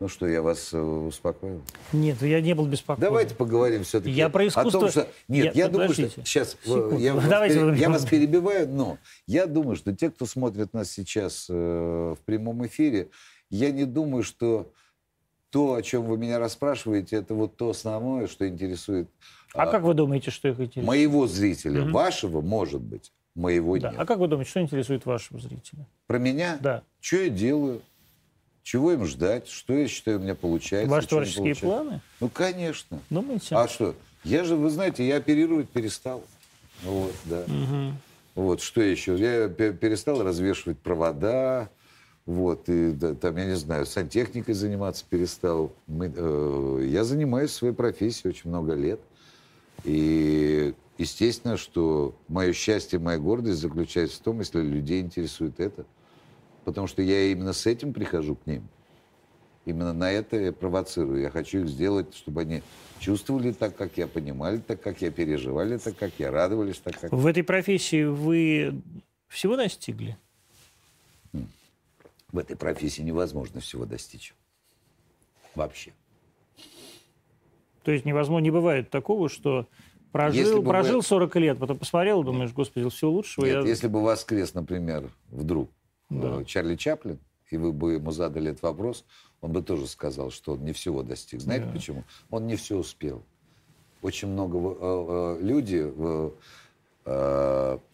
Ну что, я вас э, успокоил? Нет, я не был беспокоен. Давайте поговорим все-таки я про искусство... о том, что... Нет, я, я думаю, что... Сейчас, э, Секунду. я, вас, Давайте пере... я вас перебиваю, но я думаю, что те, кто смотрит нас сейчас э, в прямом эфире, я не думаю, что то, о чем вы меня расспрашиваете, это вот то основное, что интересует... А, а как вы думаете, что их интересует? Моего зрителя. Угу. Вашего, может быть. Моего да. нет. А как вы думаете, что интересует вашего зрителя? Про меня? Да. Что я делаю? Чего им ждать? Что я считаю, у меня получается? Ваши творческие планы? Ну, конечно. Думаете? А что? Я же, вы знаете, я оперировать перестал. Вот, да. Угу. Вот, что еще? Я перестал развешивать провода, вот, и да, там, я не знаю, сантехникой заниматься перестал. Мы, э, я занимаюсь своей профессией очень много лет. И естественно, что мое счастье, моя гордость заключается в том, если людей интересует это потому что я именно с этим прихожу к ним. Именно на это я провоцирую. Я хочу их сделать, чтобы они чувствовали так, как я, понимали так, как я, переживали так, как я, радовались так, как В этой профессии вы всего достигли? В этой профессии невозможно всего достичь. Вообще. То есть невозможно, не бывает такого, что прожил, прожил вы... 40 лет, потом посмотрел, думаешь, господи, все лучшего. Нет, я... если бы воскрес, например, вдруг да. Э, Чарли Чаплин, и вы бы ему задали этот вопрос, он бы тоже сказал, что он не всего достиг. Знаете да. почему? Он не все успел. очень много э, э, люди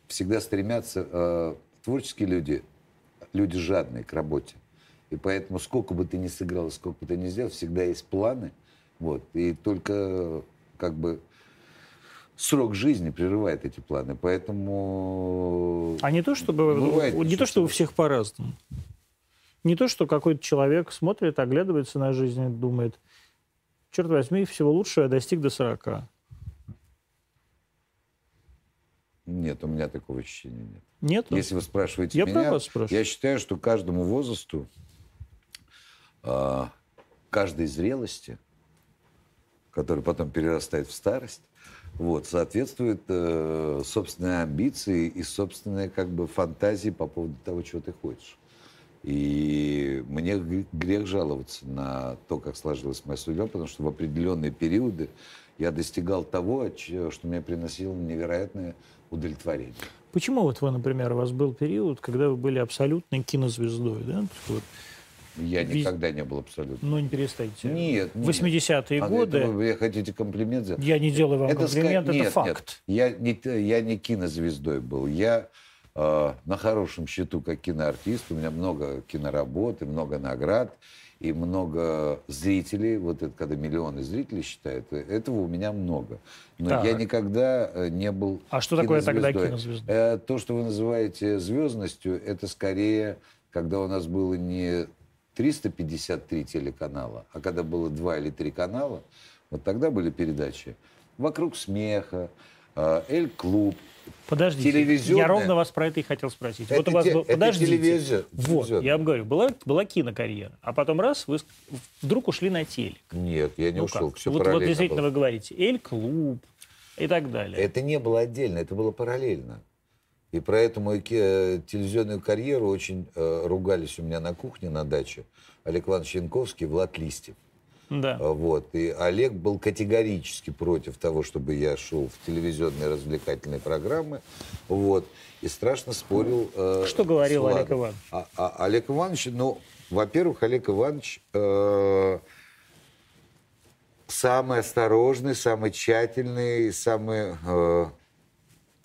всегда стремятся, творческие люди, люди жадные к работе. И поэтому сколько бы ты ни сыграл, сколько бы ты ни сделал, всегда есть планы. Вот. И только как бы срок жизни прерывает эти планы. Поэтому... А не то, чтобы, бывает, не то, что у всех по-разному. Не то, что какой-то человек смотрит, оглядывается на жизнь и думает, черт возьми, всего лучшего я достиг до 40. Нет, у меня такого ощущения нет. Нет? Если вы спрашиваете я меня, вас я считаю, что каждому возрасту, а, каждой зрелости, которая потом перерастает в старость, вот, соответствует э, собственной амбиции и собственной как бы фантазии по поводу того, чего ты хочешь. И мне грех жаловаться на то, как сложилась моя судьба, потому что в определенные периоды я достигал того, что мне приносило невероятное удовлетворение. Почему вот вы, например, у вас был период, когда вы были абсолютной кинозвездой, да? Вот. Я Вез... никогда не был абсолютно. Ну, не перестайте. Нет. 80-е а годы... Это вы хотите комплимент сделать? Я не делаю вам это комплимент, ска... это нет, факт. Нет, я, не, я не кинозвездой был. Я э, на хорошем счету как киноартист. У меня много киноработы, много наград и много зрителей, вот это когда миллионы зрителей считают, этого у меня много. Но так. я никогда э, не был А что такое тогда кинозвездой? Э, то, что вы называете звездностью, это скорее, когда у нас было не 353 телеканала, а когда было два или три канала, вот тогда были передачи «Вокруг смеха», э, «Эль-клуб», Подождите, телевизионная... я ровно вас про это и хотел спросить. Это вот у вас те, был... Подождите. телевизия. Вот, я вам говорю, была, была кинокарьера, а потом раз, вы вдруг ушли на телек. Нет, я не ну ушел, как? все вот, параллельно Вот действительно было. вы говорите, Эль-клуб и так далее. Это не было отдельно, это было параллельно. И про эту мою телевизионную карьеру очень э, ругались у меня на кухне на даче Олег Иванович Янковский, Влад Листьев. Да. А, вот. И Олег был категорически против того, чтобы я шел в телевизионные развлекательные программы. Вот. И страшно спорил. Э, Что говорил Олег Иванович? А, а, Олег Иванович, ну, во-первых, Олег Иванович э, самый осторожный, самый тщательный, самый э,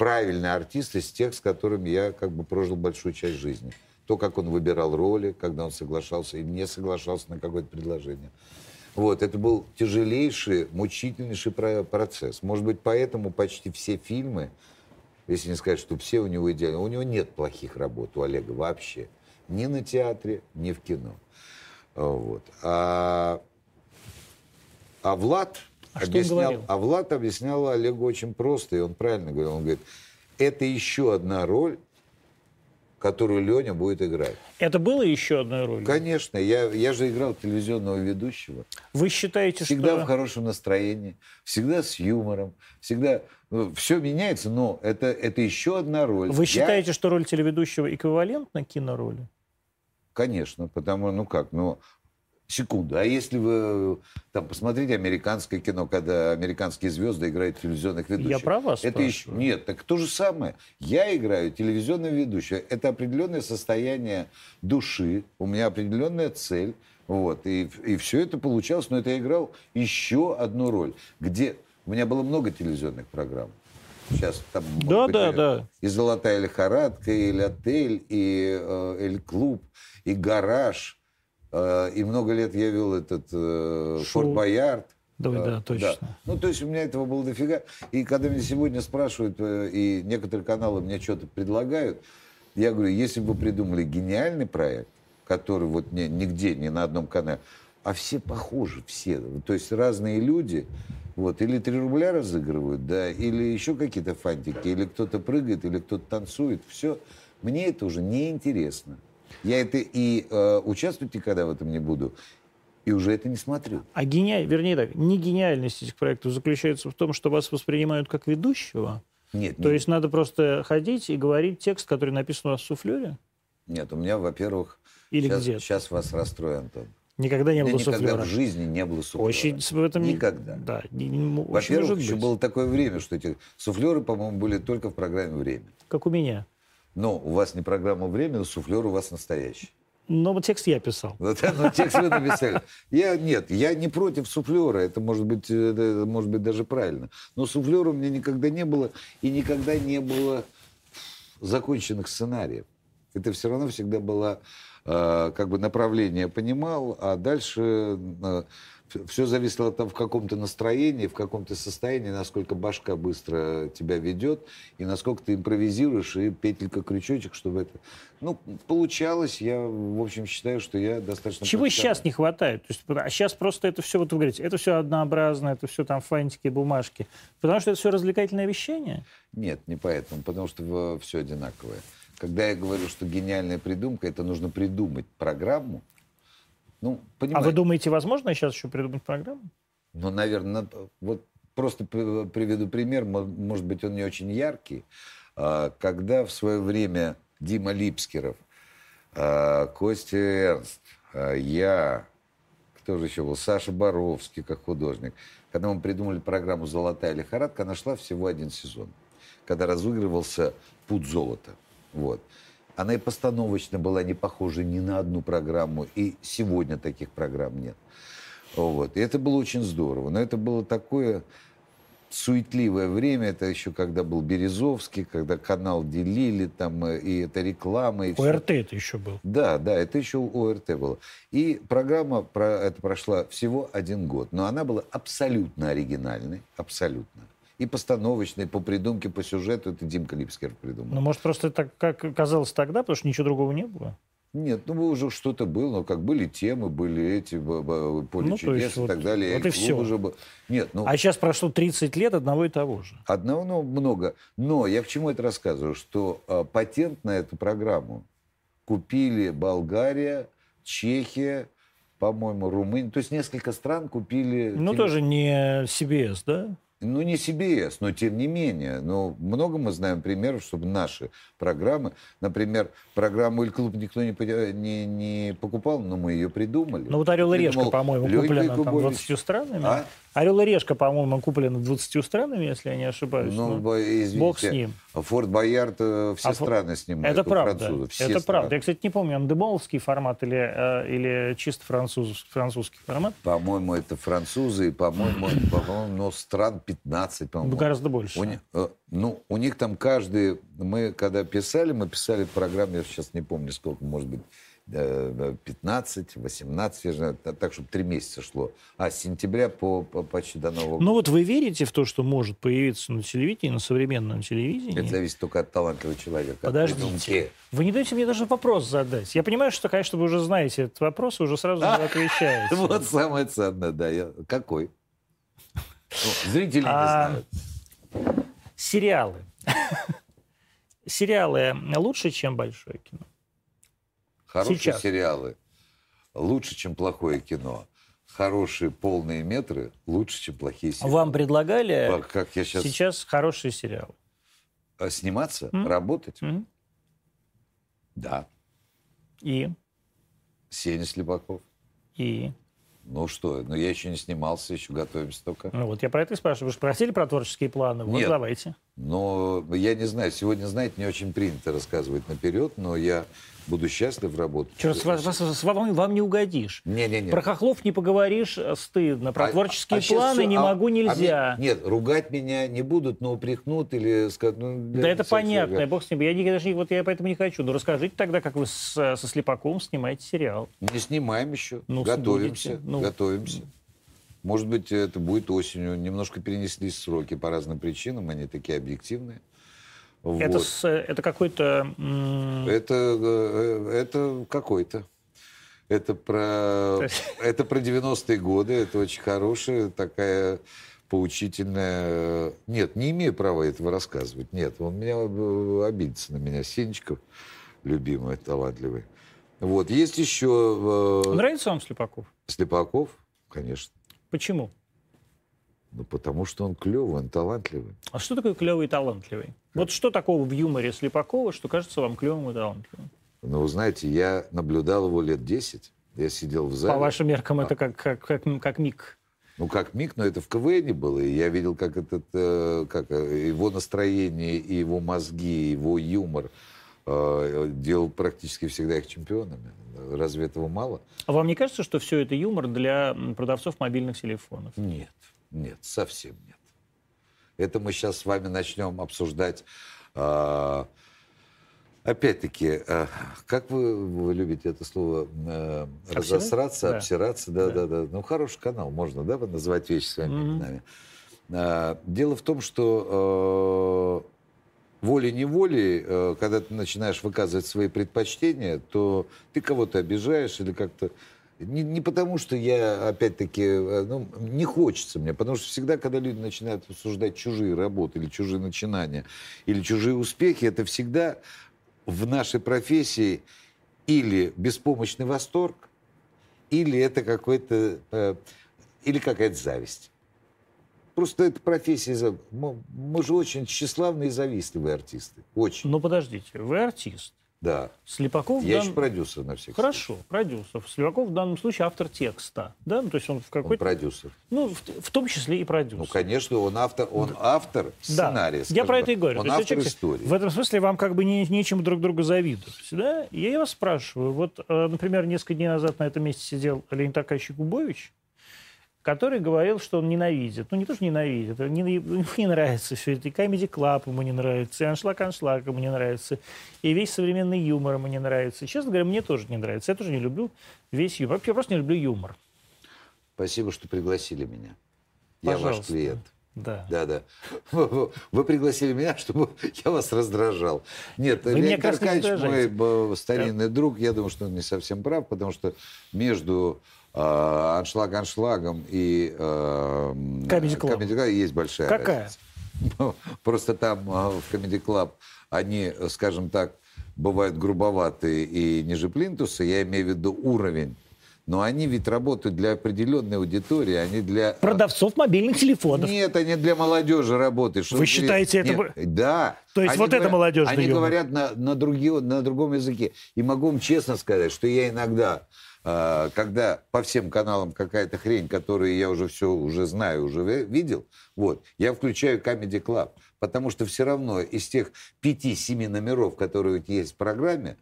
правильный артист из тех, с которыми я как бы прожил большую часть жизни. То, как он выбирал роли, когда он соглашался и не соглашался на какое-то предложение. Вот, это был тяжелейший, мучительнейший процесс. Может быть, поэтому почти все фильмы, если не сказать, что все у него идеальны, у него нет плохих работ, у Олега вообще. Ни на театре, ни в кино. Вот. А, а Влад а объяснял, а Влад объяснял Олегу очень просто, и он правильно говорил. Он говорит, это еще одна роль, которую Леня будет играть. Это было еще одной ролью? Конечно. Я, я же играл телевизионного ведущего. Вы считаете, всегда что... Всегда в хорошем настроении, всегда с юмором, всегда... Ну, все меняется, но это, это еще одна роль. Вы я... считаете, что роль телеведущего эквивалентна кинороли? Конечно, потому, ну как, ну, секунду. А если вы там посмотрите американское кино, когда американские звезды играют телевизионных ведущих. Я про вас Это еще... Нет, так то же самое. Я играю телевизионного ведущего. Это определенное состояние души, у меня определенная цель. Вот. И, и все это получалось, но это я играл еще одну роль, где у меня было много телевизионных программ. Сейчас там да, быть, да, да. и «Золотая лихорадка», и «Отель», и э, «Эль-клуб», и «Гараж», и много лет я вел этот э, Форт Боярд. Да, да, да, точно. Да. Ну, то есть у меня этого было дофига. И когда меня сегодня спрашивают, э, и некоторые каналы мне что-то предлагают, я говорю, если бы вы придумали гениальный проект, который вот не, нигде, ни на одном канале, а все похожи, все. То есть разные люди, вот, или 3 рубля разыгрывают, да, или еще какие-то фантики, или кто-то прыгает, или кто-то танцует, все. Мне это уже не интересно. Я это и э, участвовать никогда в этом не буду. И уже это не смотрю. А гениаль, вернее так, не гениальность этих проектов заключается в том, что вас воспринимают как ведущего? Нет. То нет. есть надо просто ходить и говорить текст, который написан у вас в суфлере? Нет, у меня, во-первых, Или сейчас, где сейчас вас расстрою, Антон. Никогда не было суфлера? Никогда в жизни не было суфлера. Очень в этом Никогда. Да, Во-первых, еще было такое время, что эти суфлеры, по-моему, были только в программе «Время». Как у меня. Но у вас не программа «Время», но суфлер у вас настоящий. Но вот текст я писал. Ну, текст вы написали. Я, нет, я не против суфлера. Это может быть, это может быть даже правильно. Но суфлера у меня никогда не было. И никогда не было законченных сценариев. Это все равно всегда было э, как бы направление понимал, а дальше э, все зависело там в каком-то настроении, в каком-то состоянии, насколько башка быстро тебя ведет, и насколько ты импровизируешь, и петелька-крючочек, чтобы это... Ну, получалось, я, в общем, считаю, что я достаточно... Чего сейчас не хватает? То есть, а сейчас просто это все, вот вы говорите, это все однообразно, это все там фантики, бумажки. Потому что это все развлекательное вещание? Нет, не поэтому, потому что все одинаковое. Когда я говорю, что гениальная придумка, это нужно придумать программу, ну, понимаете. А вы думаете, возможно сейчас еще придумать программу? Ну, наверное, вот просто приведу пример, может быть, он не очень яркий. А, когда в свое время Дима Липскеров, а, Костя Эрнст, а, я, кто же еще был, Саша Боровский как художник, когда мы придумали программу «Золотая лихорадка», она шла всего один сезон, когда разыгрывался путь золота. Вот. Она и постановочно была не похожа ни на одну программу, и сегодня таких программ нет. Вот. И это было очень здорово. Но это было такое суетливое время, это еще когда был Березовский, когда канал делили, там, э, и это реклама. И ОРТ все. это еще был. Да, да, это еще ОРТ было. И программа про это прошла всего один год, но она была абсолютно оригинальной, абсолютно и постановочные, по придумке, по сюжету. Это Димка Липскер придумал. Ну, может, просто это как казалось тогда, потому что ничего другого не было? Нет, ну уже что-то было, но как были темы, были эти поле ну, чудес и вот, так далее. Вот и все. Уже был. Нет, ну, а сейчас прошло 30 лет одного и того же. Одного, ну, много. Но я к чему это рассказываю? Что э, патент на эту программу купили Болгария, Чехия, по-моему, Румыния. То есть несколько стран купили... Ну, тоже не CBS, да? Ну, не CBS, но тем не менее. Но много мы знаем примеров, чтобы наши программы, например, программу «Иль клуб» никто не, не, не покупал, но мы ее придумали. Ну, вот «Орел и решка», по-моему, куплена там 20 странами. А? «Орел и решка», по-моему, куплена 20 странами, если я не ошибаюсь. Ну, ну извините, Бог с ним. Форт Боярд э, все а страны снимают. Это правда. Все это страны. правда. Я, кстати, не помню, андеболовский формат или, э, или чисто француз, французский формат. По-моему, это французы, и, по-моему, по-моему, но стран 15, по-моему. Гораздо больше. У, э, ну, у них там каждый... Мы, когда писали, мы писали программу, я сейчас не помню, сколько, может быть, 15, 18, так, чтобы три месяца шло. А с сентября по, по почти до Нового года. Ну вот вы верите в то, что может появиться на телевидении, на современном телевидении? Это зависит только от талантливого человека. Подождите. Вы не даете мне даже вопрос задать. Я понимаю, что, конечно, вы уже знаете этот вопрос и уже сразу а, отвечаете. Вот самое ценное, да. Я... Какой? Ну, зрители не а, знают. Сериалы. Сериалы лучше, чем большое кино? Хорошие Сейчас. сериалы лучше, чем плохое кино. Хорошие полные метры лучше, чем плохие сериалы. Вам предлагали как я сейчас... сейчас хороший сериал? А сниматься? Mm? Работать? Mm? Да. И? Сеня Слепаков. И? Ну что, ну я еще не снимался, еще готовимся только. Ну вот я про это и спрашиваю. Вы же просили про творческие планы? Вот Нет, давайте. Но я не знаю, сегодня, знаете, не очень принято рассказывать наперед, но я буду счастлив работать. Черт, вас, вас, вам, вам не угодишь. Не, не, не. Про хохлов не поговоришь, стыдно. Про а, творческие а планы не а, могу, нельзя. А мне, нет, ругать меня не будут, но упрекнут или скажут... Ну, да это понятно, я бог с ним. Я не, даже, вот я поэтому не хочу. Но расскажите тогда, как вы с, со Слепаковым снимаете сериал. Не снимаем еще. Ну, готовимся, ну, готовимся. Может быть, это будет осенью. Немножко перенеслись сроки по разным причинам, они такие объективные. Вот. Это, с, это какой-то... Это, э, это какой-то. Это про, это про 90-е годы. Это очень хорошая такая поучительная... Нет, не имею права этого рассказывать. Нет, он меня э, обидится на меня. Сенечков, любимый, талантливый. Вот. Есть еще... Э, Нравится вам Слепаков? Слепаков, конечно. Почему? Ну, потому что он клевый, он талантливый. А что такое клевый и талантливый? Как? Вот что такого в юморе Слепакова, что кажется вам клевым и талантливым? Ну, вы знаете, я наблюдал его лет 10. Я сидел в зале. По вашим меркам а... это как, как, как, как миг. Ну, как миг, но это в КВН было. И я видел, как, этот, э, как э, его настроение, и его мозги, и его юмор делал практически всегда их чемпионами. Разве этого мало? А вам не кажется, что все это юмор для продавцов мобильных телефонов? Нет, нет, совсем нет. Это мы сейчас с вами начнем обсуждать. Э, Опять-таки, э, как вы, вы любите это слово э, разосраться, да. обсираться, да, да, да, да. Ну, хороший канал, можно, да, называть вещи своими mm-hmm. именами. Э, дело в том, что э, волей-неволей, э, когда ты начинаешь выказывать свои предпочтения, то ты кого-то обижаешь или как-то... Не, не потому, что я, опять-таки, э, ну, не хочется мне, потому что всегда, когда люди начинают обсуждать чужие работы или чужие начинания, или чужие успехи, это всегда в нашей профессии или беспомощный восторг, или это какой-то, э, или какая-то зависть. Просто это профессия. Мы, мы же очень тщеславные и завистливые артисты. Очень. Ну, подождите, вы артист. Да. Слепаков... Я дан... еще продюсер на всех Хорошо, случаях. продюсер. Слепаков в данном случае автор текста. Да? Ну, то есть он в какой-то... Он продюсер. Ну, в, в том числе и продюсер. Ну, конечно, он автор, он да. автор сценария. Да. Я про это и говорю. Он то автор человек, истории. В этом смысле вам как бы не, нечем друг друга завидовать. Да? Я вас спрашиваю. Вот, э, например, несколько дней назад на этом месте сидел Леонид Акачи Кубович, который говорил, что он ненавидит. Ну, не то, что ненавидит, а не, ему не нравится все это. И Comedy Club ему не нравится, и Аншлаг-Аншлаг ему не нравится, и весь современный юмор ему не нравится. честно говоря, мне тоже не нравится. Я тоже не люблю весь юмор. Вообще, я просто не люблю юмор. Спасибо, что пригласили меня. Пожалуйста. Я ваш клиент. Да. Да, да. Вы пригласили меня, чтобы я вас раздражал. Нет, Вы Леонид Аркадьевич мой старинный да. друг, я думаю, что он не совсем прав, потому что между э, аншлаг аншлагом и э, Comedy Club. Comedy Club есть большая Какая? разница. Ну, просто там э, в Comedy Club они, скажем так, бывают грубоватые и ниже плинтуса. Я имею в виду уровень но они ведь работают для определенной аудитории, они для... Продавцов мобильных телефонов. Нет, они для молодежи работают. Вы считаете это... Нет, да. То есть они вот говорят, это молодежный Они говорят на, на, другие, на другом языке. И могу вам честно сказать, что я иногда когда по всем каналам какая-то хрень, которую я уже все уже знаю, уже видел, вот, я включаю Comedy Club, потому что все равно из тех пяти-семи номеров, которые есть в программе,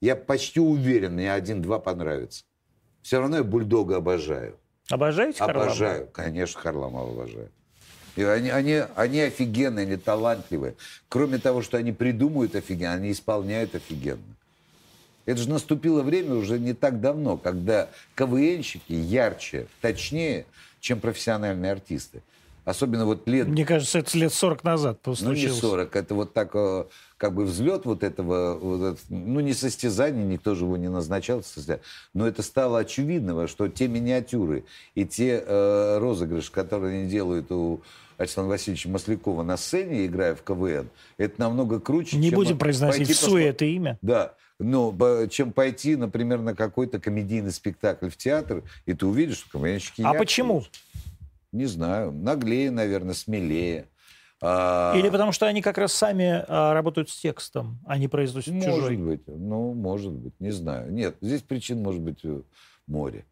я почти уверен, мне один-два понравится. Все равно я бульдога обожаю. Обожаете Харламова? Обожаю, конечно, Харламова обожаю. И они, они, они офигенные, они талантливые. Кроме того, что они придумывают офигенно, они исполняют офигенно. Это же наступило время уже не так давно, когда КВНщики ярче, точнее, чем профессиональные артисты. Особенно вот лет... Мне кажется, это лет 40 назад Ну, не 40. Это вот так, э, как бы взлет вот этого, вот, ну, не состязание, никто же его не назначал, но это стало очевидно, что те миниатюры и те э, розыгрыши, которые они делают у Александра Васильевича Маслякова на сцене, играя в КВН, это намного круче, Не будем произносить в суе это имя. Да. Но чем пойти, например, на какой-то комедийный спектакль в театр, и ты увидишь, что КВНщики... А почему? Не знаю. Наглее, наверное, смелее. А... Или потому что они как раз сами а, работают с текстом, а не произносят может чужой. Может быть. Ну, может быть. Не знаю. Нет, здесь причин может быть э, море.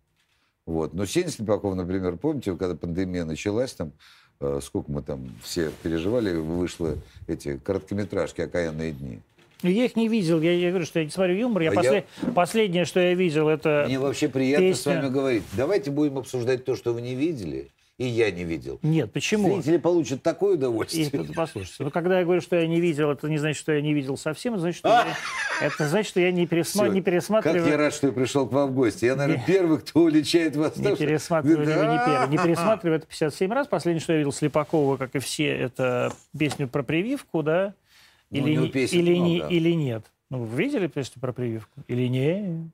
Вот. Но Сеня Слепаков, например, помните, когда пандемия началась, там, э, сколько мы там все переживали, вышло эти короткометражки «Окаянные дни». Я их не видел. Я, я говорю, что я не смотрю юмор. Я, а послед... я... Последнее, что я видел, это Мне вообще приятно песня... с вами говорить. Давайте будем обсуждать то, что вы не видели. И я не видел. Нет, почему? Зрители получат такое удовольствие. И, послушайте, ну, когда я говорю, что я не видел, это не значит, что я не видел совсем, это значит, что, я, это значит, что я не, пересма... не пересматриваю... Как я рад, что я пришел к вам в гости. Я, наверное, не... первый, кто уличает вас. Не пересматриваю, да. не, первый. не пересматриваю это 57 раз. Последнее, что я видел Слепакова, как и все, это песню про прививку, да? Ну, или, ну, не, или, не, или нет. Ну, вы видели песню про прививку? Или не?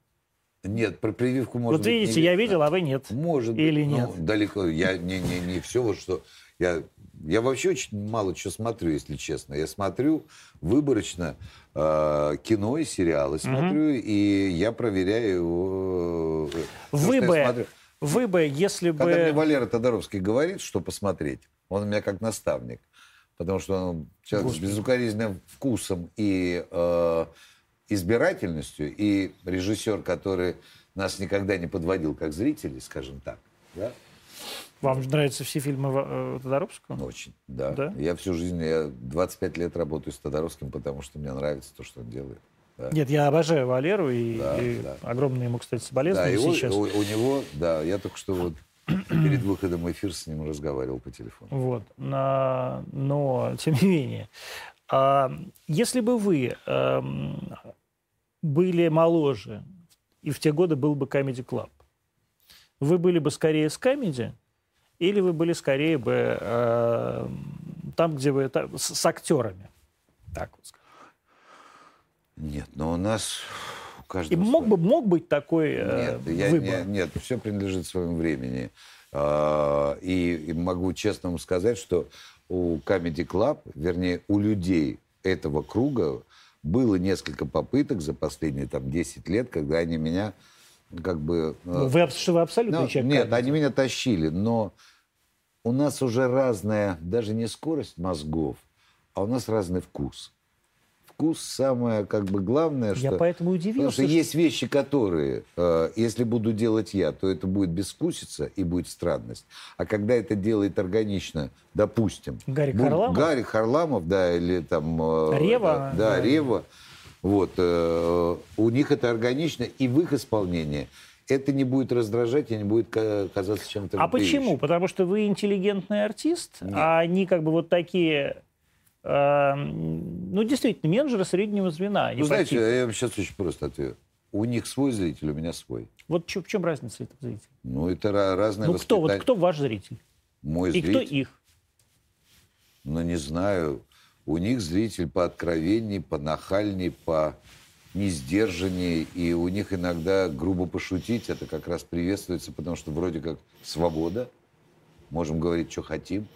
Нет, про прививку может вот видите, не я видел, а вы нет. Может Или быть. нет. Ну, далеко. Я не, не, не все, вот что... Я, я вообще очень мало что смотрю, если честно. Я смотрю выборочно э, кино и сериалы смотрю, угу. и я проверяю его. Э, вы то, бы, вы бы, если Когда бы... Когда мне Валера Тодоровский говорит, что посмотреть, он у меня как наставник. Потому что он человек Господи. с безукоризненным вкусом и... Э, избирательностью, и режиссер, который нас никогда не подводил как зрителей, скажем так, да? Вам нравятся все фильмы э, Тодоровского? Очень, да. да. Я всю жизнь, я 25 лет работаю с Тодоровским, потому что мне нравится то, что он делает. Да. Нет, я обожаю Валеру и, да, и да. огромное ему, кстати, соболезнования да, сейчас. У, у него, да, я только что вот перед выходом в эфир с ним разговаривал по телефону. Вот, но, тем не менее, а, если бы вы а, были моложе, и в те годы был бы Comedy Club, вы были бы скорее с Comedy, или вы были скорее бы э, там, где вы там, с, с актерами? Так вот скажем. Нет, но у нас каждого... И мог, бы, мог быть такой э, нет, я, выбор? Не, нет, все принадлежит своему времени. Э, и, и могу честно вам сказать, что у Comedy Club, вернее, у людей этого круга было несколько попыток за последние там 10 лет, когда они меня как бы... Э, ну, вы, что вы абсолютно ну, человек. Нет, они меня тащили, но у нас уже разная, даже не скорость мозгов, а у нас разный вкус. Вкус самое, как бы, главное, что... Я поэтому удивился. Потому что, что... есть вещи, которые, э, если буду делать я, то это будет безвкусица и будет странность. А когда это делает органично, допустим... Гарри Харламов? Гарри Харламов, да, или там... Э, Рева. Да, да, Рева. Вот. Э, у них это органично, и в их исполнении это не будет раздражать и не будет казаться чем-то А почему? Потому что вы интеллигентный артист, Нет. а они как бы вот такие... Э, ну, действительно, менеджеры среднего звена. Ну, знаете, я вам сейчас очень просто отвечу. У них свой зритель, у меня свой. Вот в чем разница этого зрителя? Ну, это разные Ну, кто, вот, кто ваш зритель? Мой И зритель. кто их? Ну, не знаю. У них зритель по откровенней, по нахальней, по не сдержаннее, и у них иногда грубо пошутить, это как раз приветствуется, потому что вроде как свобода, можем говорить, что хотим,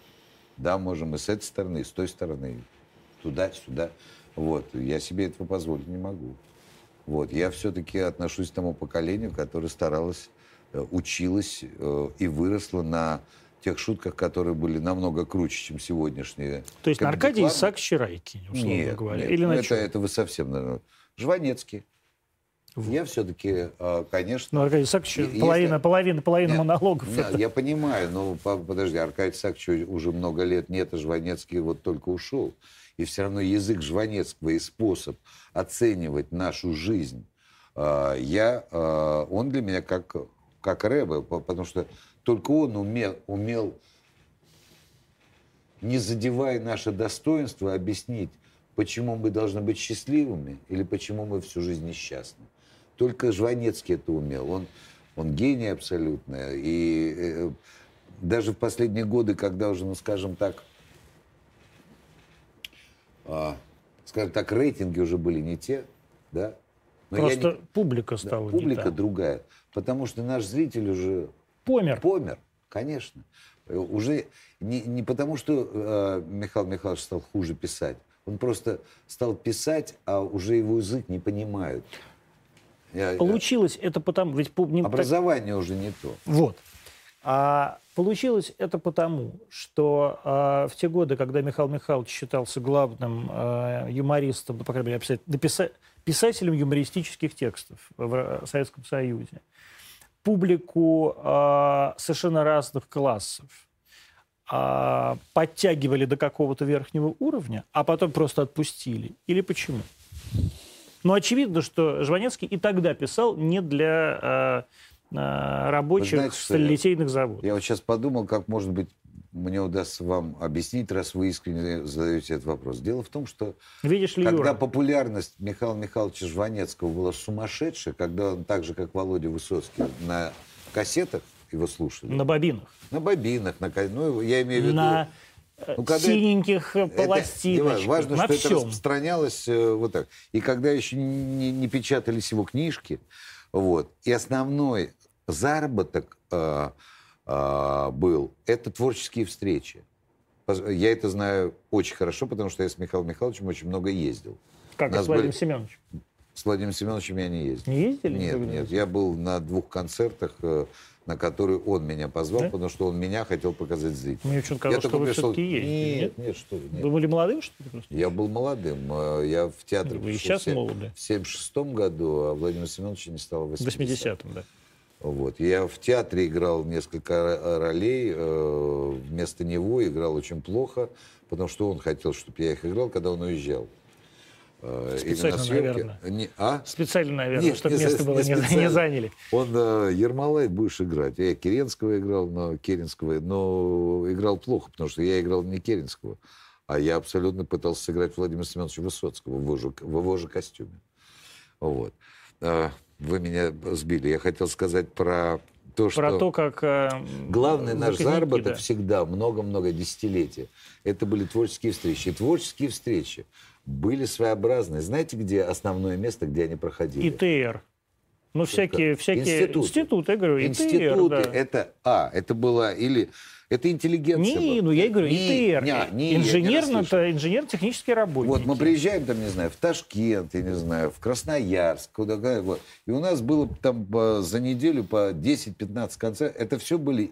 да, можем и с этой стороны, и с той стороны, туда-сюда, вот, я себе этого позволить не могу. Вот, я все-таки отношусь к тому поколению, которое старалось, э, училось э, и выросло на тех шутках, которые были намного круче, чем сегодняшние. То есть на Аркадий Исаак Райки, условно нет, говоря? Нет, Или ну, на это, это вы совсем, наверное... Жванецкий. Вот. Я все-таки, а, конечно... Ну, Аркадий Сакович, половина, половина, половина нет, монологов. Нет, это... Я понимаю, но подожди, Аркадий Сакович уже много лет нет, а Жванецкий вот только ушел. И все равно язык Жванецкого и способ оценивать нашу жизнь, а, я, а, он для меня как, как Рэбе, потому что только он умел, умел, не задевая наше достоинство, объяснить, почему мы должны быть счастливыми или почему мы всю жизнь несчастны. Только Жванецкий это умел. Он, он гений абсолютно. И э, даже в последние годы, когда уже, ну, скажем так, э, скажем так, рейтинги уже были не те, да? Но Просто не... публика стала да, Публика другая. Потому что наш зритель уже... Помер. Помер, конечно. Уже не, не потому, что э, Михаил Михайлович стал хуже писать, он просто стал писать, а уже его язык не понимают. Я, получилось я... это потому... Ведь... Образование так... уже не то. Вот. А получилось это потому, что э, в те годы, когда Михаил Михайлович считался главным э, юмористом, ну, по крайней мере, писать, писателем юмористических текстов в Советском Союзе, публику э, совершенно разных классов, а, подтягивали до какого-то верхнего уровня, а потом просто отпустили? Или почему? Ну, очевидно, что Жванецкий и тогда писал не для а, рабочих знаете, сталилитейных заводов. Я вот сейчас подумал, как, может быть, мне удастся вам объяснить, раз вы искренне задаете этот вопрос. Дело в том, что Видишь ли, когда Юра? популярность Михаила Михайловича Жванецкого была сумасшедшая, когда он так же, как Володя Высоцкий, на кассетах его слушали. На бобинах. На бобинах, на, ну, я имею в виду... На ну, когда синеньких это, пластиночках, это, важно, на что всем. это распространялось э, вот так. И когда еще не, не печатались его книжки, вот, и основной заработок э, э, был, это творческие встречи. Я это знаю очень хорошо, потому что я с Михаилом Михайловичем очень много ездил. Как, с Владимиром были... Семеновичем? С Владимиром Семеновичем я не ездил. Не ездили? Нет, нет. Я был на двух концертах э, на который он меня позвал, да? потому что он меня хотел показать зрителям. Мне почему казалось, что вы пришел... все-таки ездили. Нет, нет, что нет. Вы были молодым, что ли? Просто? Я был молодым. Э, я в театр Вы и сейчас в, молоды. В 76 году, а Владимир Семенович не стал в 80 В 80-м, да. Вот. Я в театре играл несколько ролей, э, вместо него играл очень плохо, потому что он хотел, чтобы я их играл, когда он уезжал. Э, Специально, наверное. Не, а? Специально, наверное, Нет, чтобы не, место было не, не заняли. Он э, Ермолай будешь играть. Я Керенского играл, но Керенского, но играл плохо, потому что я играл не Керенского, а я абсолютно пытался сыграть Владимира Семеновича Высоцкого в его же, в его же костюме. Вот. Вы меня сбили. Я хотел сказать про то, Про что... то, как... Э, Главный наш заработок да. всегда, много-много десятилетий, это были творческие встречи. И творческие встречи были своеобразные. Знаете, где основное место, где они проходили? ИТР. Ну, всякие, всякие институты. институты, я говорю, Институты, ИТР, да. это, а, это было, или это интеллигенция. Не, ну я и говорю, не, ИТР. Не, не, Инженерно, это инженер-технический работник. Вот мы приезжаем там, не знаю, в Ташкент, я не знаю, в Красноярск, куда вот. И у нас было там за неделю по 10-15 концертов. Это все были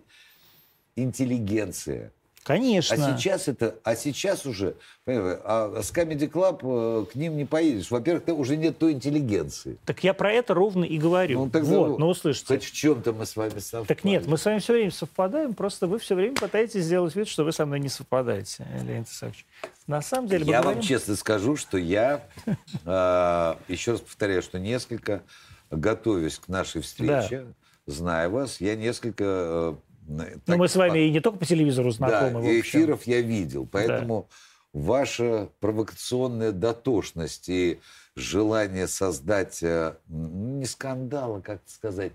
интеллигенция. Конечно. А сейчас это, а сейчас уже, а с Comedy Club э, к ним не поедешь. Во-первых, уже нет той интеллигенции. Так я про это ровно и говорю. Ну, так вот, ну услышите. Хоть в чем-то мы с вами совпадаем. Так нет, мы с вами все время совпадаем, просто вы все время пытаетесь сделать вид, что вы со мной не совпадаете, Леонид Исаакович. На самом деле... Я говорим... вам честно скажу, что я, э, еще раз повторяю, что несколько, готовясь к нашей встрече, зная вас, я несколько ну, так, мы с вами и не только по телевизору знакомы. Да, и эфиров я видел. Поэтому да. ваша провокационная дотошность и желание создать э, не скандала, как сказать,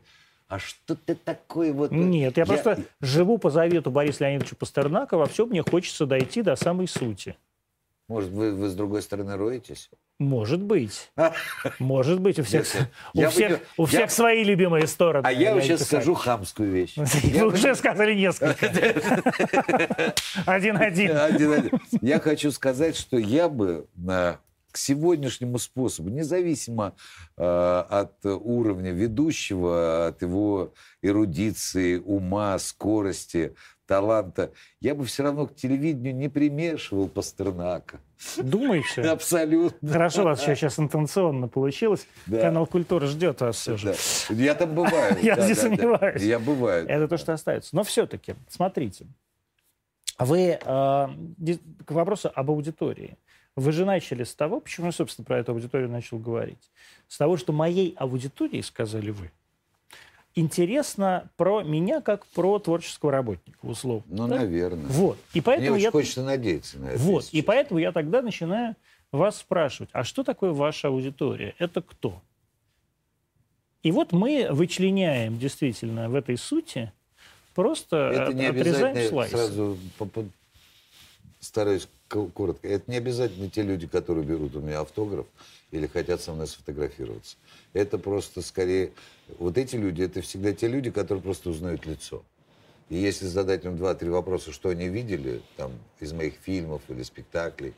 а что ты такой вот... Нет, я, я просто живу по завету Бориса Леонидовича Пастернака, во всем мне хочется дойти до самой сути. Может, вы, вы с другой стороны роетесь? Может быть. Может быть. У всех, у всех, у всех свои любимые стороны. А я сейчас скажу хамскую вещь. Вы уже сказали несколько. Один-один. Я хочу сказать, что я бы к сегодняшнему способу, независимо э, от уровня ведущего, от его эрудиции, ума, скорости, таланта, я бы все равно к телевидению не примешивал Пастернака. Думаете? Абсолютно. Хорошо, у вас сейчас интенционно получилось. Да. Канал «Культура» ждет вас все же. Да. Я там бываю. Я да, не да, сомневаюсь. Я бываю. Это то, что остается. Но все-таки, смотрите. Вы, э, к вопросу об аудитории. Вы же начали с того, почему я, собственно, про эту аудиторию начал говорить. С того, что моей аудитории, сказали вы, интересно про меня как про творческого работника, условно. Ну, да? наверное. Вот. И поэтому Мне я... хочется надеяться на это. Вот. И поэтому я тогда начинаю вас спрашивать, а что такое ваша аудитория? Это кто? И вот мы вычленяем действительно в этой сути, просто это не отрезаем слайс. Сразу стараюсь коротко. Это не обязательно те люди, которые берут у меня автограф или хотят со мной сфотографироваться. Это просто скорее... Вот эти люди, это всегда те люди, которые просто узнают лицо. И если задать им два-три вопроса, что они видели там, из моих фильмов или спектаклей,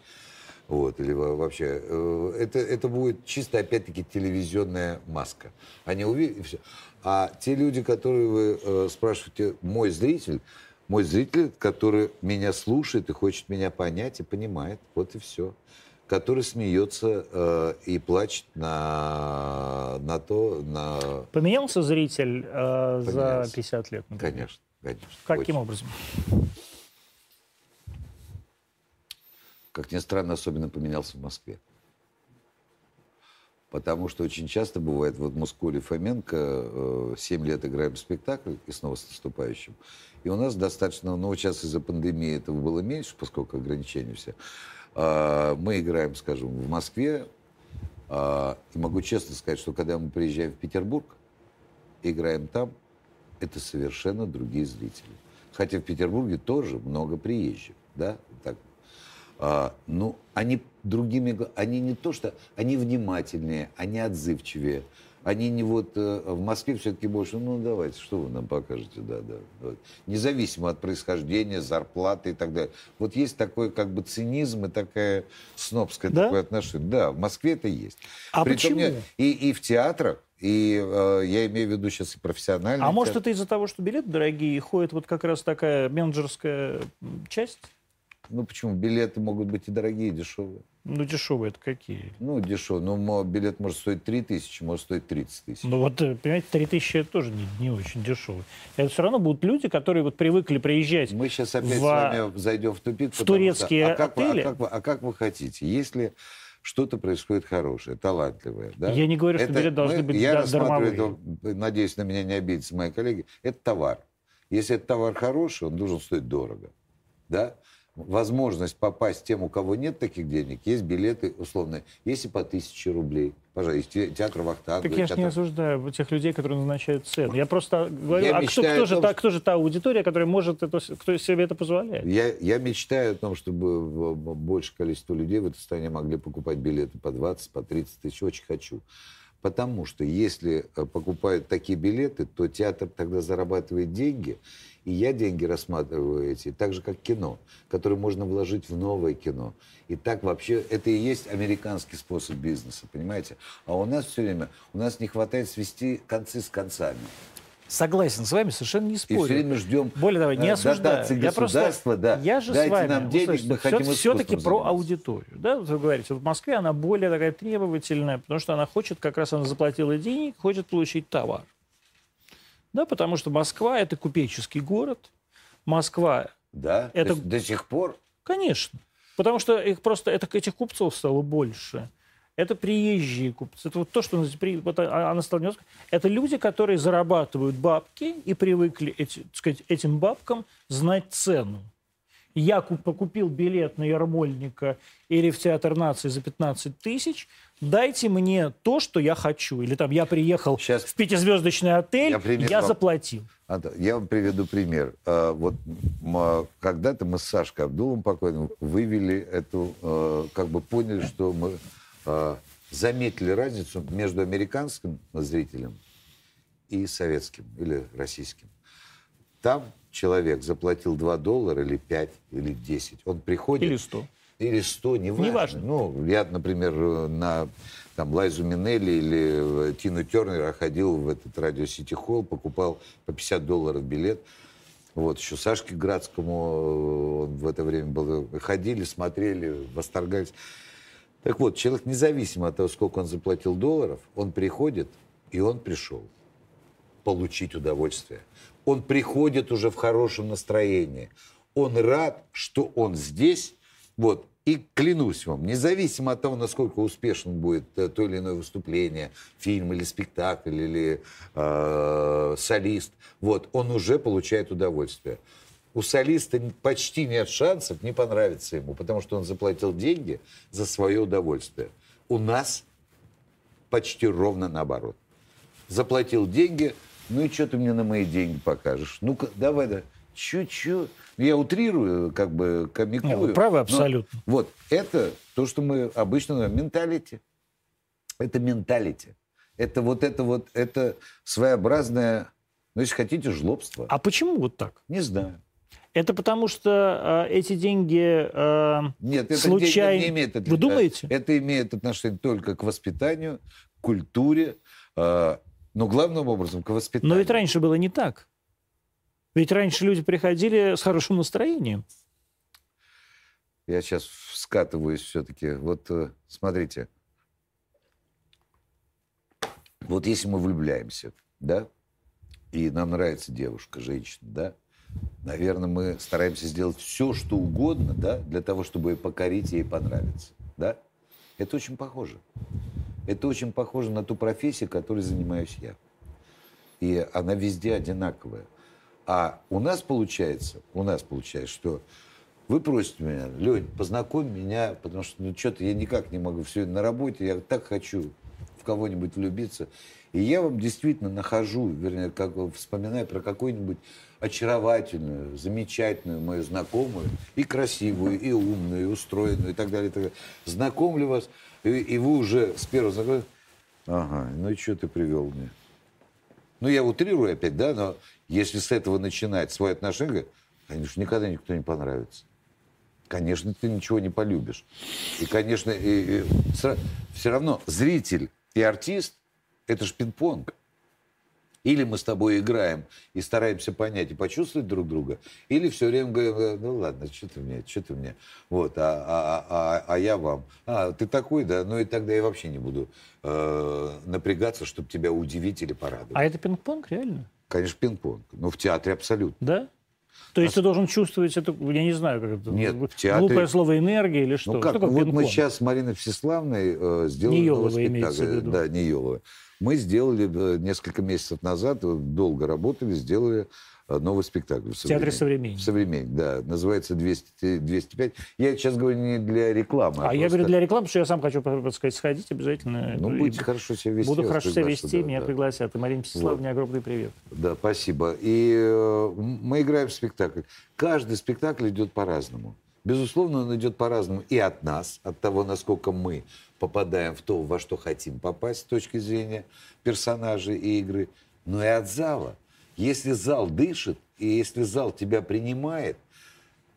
вот, или вообще, э, это, это будет чисто, опять-таки, телевизионная маска. Они увидят, и все. А те люди, которые вы э, спрашиваете, мой зритель, мой зритель, который меня слушает и хочет меня понять и понимает, вот и все который смеется э, и плачет на, на то, на... Поменялся зритель э, за 50 лет? Например? Конечно, конечно. Каким очень. образом? Как ни странно, особенно поменялся в Москве. Потому что очень часто бывает, вот Мускули Фоменко, э, 7 лет играем спектакль, и снова с наступающим. И у нас достаточно, ну, сейчас из-за пандемии этого было меньше, поскольку ограничения все. А, мы играем, скажем, в Москве. А, и могу честно сказать, что когда мы приезжаем в Петербург, играем там, это совершенно другие зрители. Хотя в Петербурге тоже много приезжих, да, так. А, ну, они другими, они не то что, они внимательнее, они отзывчивее, они не вот э, в Москве все-таки больше, ну давайте, что вы нам покажете, да, да. Вот. Независимо от происхождения, зарплаты и так далее. Вот есть такой как бы цинизм и такая снобское да? такое отношение. Да, в Москве это есть. А Притом почему? Я, и, и в театрах, и э, я имею в виду сейчас и профессиональные. А может это из-за того, что билеты дорогие, и ходит вот как раз такая менеджерская часть? Ну почему? Билеты могут быть и дорогие, и дешевые. Ну, дешевые это какие? Ну, дешевые. Ну, билет может стоить 3 тысячи, может стоить 30 тысяч. Ну, вот, э, понимаете, 3 тысячи это тоже не, не очень дешевый. Это все равно будут люди, которые вот привыкли приезжать Мы сейчас опять в... с вами зайдем в тупик. В турецкие что, а как отели. Вы, а, как вы, а как вы хотите? Если что-то происходит хорошее, талантливое. Да? Я не говорю, что это, билеты должны мы, быть Я рассматриваю это, надеюсь, на меня не обидятся мои коллеги, это товар. Если этот товар хороший, он должен стоить дорого. Да? Возможность попасть тем, у кого нет таких денег, есть билеты условные, есть и по тысяче рублей. Пожалуйста, театр Вахтанга. Так я театр... же не осуждаю тех людей, которые назначают цену. Я просто говорю, я а кто, кто, же том, та, кто же та аудитория, которая может это, кто себе это позволяет? Я, я мечтаю о том, чтобы большее количество людей в этой стране могли покупать билеты по 20, по 30 тысяч. Очень хочу. Потому что если э, покупают такие билеты, то театр тогда зарабатывает деньги, и я деньги рассматриваю эти, так же как кино, которое можно вложить в новое кино. И так вообще, это и есть американский способ бизнеса, понимаете? А у нас все время, у нас не хватает свести концы с концами. Согласен с вами, совершенно не спорю. И все время ждем Более того, не э, осуждаю. Я просто, да. Я же Дайте с вами, нам денег, мы хотим все, Все-таки про аудиторию. Да, вы говорите, вот в Москве она более такая требовательная, потому что она хочет, как раз она заплатила денег, хочет получить товар. Да, потому что Москва – это купеческий город. Москва да? это... До, до сих пор? Конечно. Потому что их просто, это, этих купцов стало больше. Это приезжие купцы. Это вот то, что вот она стала Это люди, которые зарабатывают бабки и привыкли эти, сказать, этим бабкам знать цену я покупил билет на Ермольника или в Театр нации за 15 тысяч, дайте мне то, что я хочу. Или там я приехал Сейчас в пятизвездочный отель, я, я вам... заплатил. Я вам приведу пример. А, вот когда-то мы с Сашкой Абдулом покойным вывели эту, а, как бы поняли, что мы а, заметили разницу между американским зрителем и советским или российским. Там человек заплатил 2 доллара или 5, или 10, он приходит... Или 100. Или 100, неважно. неважно. Ну, я, например, на там, Лайзу Минелли или э, Тину Тернера ходил в этот радио Сити Холл, покупал по 50 долларов билет. Вот, еще Сашке Градскому э, он в это время был. Ходили, смотрели, восторгались. Так вот, человек, независимо от того, сколько он заплатил долларов, он приходит, и он пришел получить удовольствие. Он приходит уже в хорошем настроении. Он рад, что он здесь. Вот. И клянусь вам, независимо от того, насколько успешным будет э, то или иное выступление, фильм или спектакль, или э, солист, вот, он уже получает удовольствие. У солиста почти нет шансов не понравиться ему, потому что он заплатил деньги за свое удовольствие. У нас почти ровно наоборот. Заплатил деньги, ну и что ты мне на мои деньги покажешь? Ну-ка, давай, да. Чуть-чуть. Я утрирую, как бы комикую. Нет, вы правы абсолютно. Но, вот, это то, что мы обычно называем менталити. Это менталити. Это вот это вот, это своеобразное, ну, если хотите, жлобство. А почему вот так? Не знаю. Это потому что э, эти деньги э, Нет, это случайно... не имеет отношения. Вы думаете? Это имеет отношение только к воспитанию, к культуре, э, но главным образом к воспитанию. Но ведь раньше было не так. Ведь раньше люди приходили с хорошим настроением. Я сейчас скатываюсь все-таки. Вот э, смотрите. Вот если мы влюбляемся, да, и нам нравится девушка, женщина, да, наверное, мы стараемся сделать все, что угодно, да, для того, чтобы покорить ей понравиться, да. Это очень похоже. Это очень похоже на ту профессию, которой занимаюсь я. И она везде одинаковая. А у нас получается, у нас получается, что вы просите меня, Лень, познакомь меня, потому что ну что-то я никак не могу, все на работе, я так хочу в кого-нибудь влюбиться. И я вам действительно нахожу, вернее, как вспоминаю про какую-нибудь очаровательную, замечательную мою знакомую, и красивую, и умную, и устроенную, и так далее. И так далее. Знакомлю вас, и, и вы уже с первого знакомства, ага, ну и что ты привел мне? Ну, я утрирую опять, да, но если с этого начинать свое отношение, конечно, никогда никто не понравится. Конечно, ты ничего не полюбишь. И, конечно, и, и, все равно зритель и артист – это же пинг-понг. Или мы с тобой играем и стараемся понять и почувствовать друг друга, или все время говорим, «Э, ну ладно, что ты мне, что ты мне, вот, а, а, а, а я вам, а, ты такой, да, ну и тогда я вообще не буду э, напрягаться, чтобы тебя удивить или порадовать. А это пинг-понг, реально? Конечно, пинг-понг, но в театре абсолютно. Да? То есть ты должен чувствовать это, я не знаю, как это, Нет, в театре... глупое слово энергия или что? Ну как, что вот мы сейчас с Мариной Всеславной э, сделали Неелова новый спектакль. Да, Неелова. Мы сделали э, несколько месяцев назад, долго работали, сделали э, новый спектакль. В, в театре «Современник». «Современник», да. Называется 200, 205. Я сейчас говорю не для рекламы. А, а я говорю для рекламы, потому что я сам хочу, так сказать, сходить обязательно. Ну, будете и хорошо себя вести. Буду хорошо себя вести, да, меня да. пригласят. И Марине Всеславовне вот. огромный привет. Да, спасибо. И э, мы играем в спектакль. Каждый спектакль идет по-разному. Безусловно, он идет по-разному и от нас, от того, насколько мы попадаем в то, во что хотим попасть с точки зрения персонажей и игры, но и от зала. Если зал дышит, и если зал тебя принимает,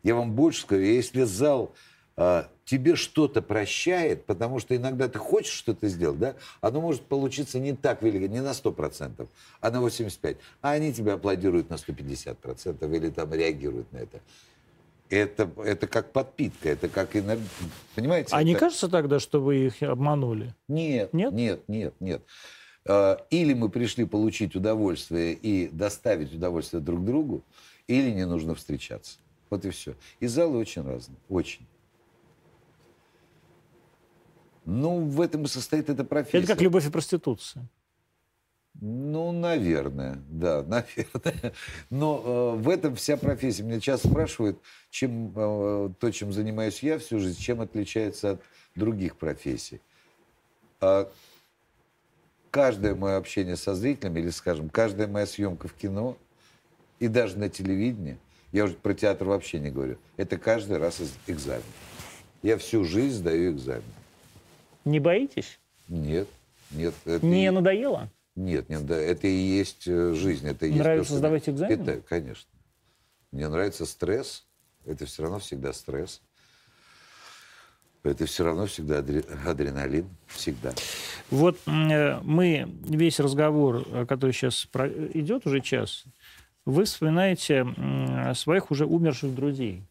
я вам больше скажу, если зал э, тебе что-то прощает, потому что иногда ты хочешь что-то сделать, да, оно может получиться не так велико, не на 100%, а на 85%. А они тебя аплодируют на 150% или там реагируют на это это, это как подпитка, это как энергия. Понимаете? А это... не кажется тогда, что вы их обманули? Нет, нет, нет, нет, нет. А, или мы пришли получить удовольствие и доставить удовольствие друг другу, или не нужно встречаться. Вот и все. И залы очень разные, очень. Ну, в этом и состоит эта профессия. Это как любовь и проституция. Ну, наверное, да, наверное. Но э, в этом вся профессия. Меня часто спрашивают, чем э, то, чем занимаюсь я всю жизнь, чем отличается от других профессий. А каждое мое общение со зрителями, или, скажем, каждая моя съемка в кино, и даже на телевидении, я уже про театр вообще не говорю, это каждый раз экзамен. Я всю жизнь сдаю экзамен. Не боитесь? Нет, нет. Не и... надоело? Нет, нет, да, это и есть э, жизнь. Это и нравится есть сдавать экзамены? Это, конечно. Мне нравится стресс. Это все равно всегда стресс. Это все равно всегда адреналин. Всегда. Вот э, мы весь разговор, э, который сейчас идет уже час, вы вспоминаете своих уже умерших друзей.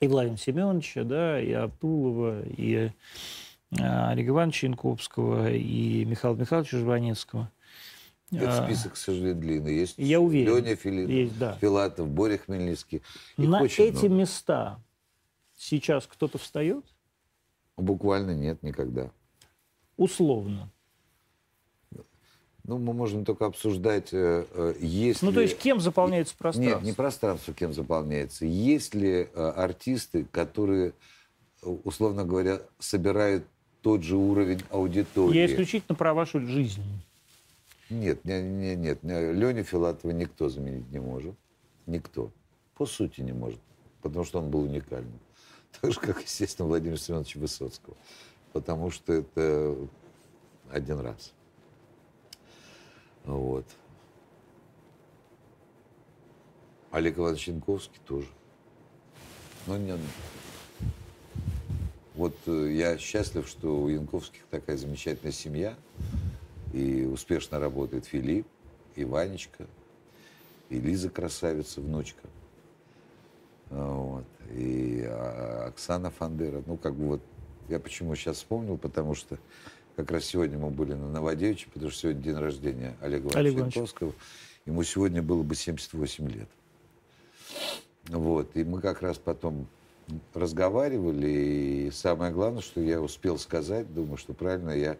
И Владимира Семеновича, да, и Абдулова, и а, Олега Ивановича Янковского и Михаила Михайловича Жванецкого. Это а, список, к сожалению, длинный. Есть Я уверен. Леня Филин, есть, да. Филатов, Боря Хмельницкий. Их На эти много. места сейчас кто-то встает? Буквально нет, никогда. Условно. Ну, мы можем только обсуждать, э, э, есть Ну, то есть кем заполняется пространство? Нет, не пространство кем заполняется. Есть ли э, артисты, которые, условно говоря, собирают тот же уровень аудитории. Я исключительно про вашу жизнь. Нет, не, не, нет. Леню Филатова никто заменить не может. Никто. По сути не может. Потому что он был уникальным. Так же, как, естественно, Владимир Семенович Высоцкого. Потому что это один раз. Вот. Олег Иванович Янковский тоже. Но не, вот э, я счастлив, что у Янковских такая замечательная семья. И успешно работает Филипп, и Ванечка, и Лиза красавица, внучка. Вот. И а, Оксана Фандера. Ну, как бы вот, я почему сейчас вспомнил, потому что как раз сегодня мы были на Новодевичье, потому что сегодня день рождения Олега Ивановича Янковского. Ему сегодня было бы 78 лет. Вот. И мы как раз потом разговаривали, и самое главное, что я успел сказать, думаю, что правильно я,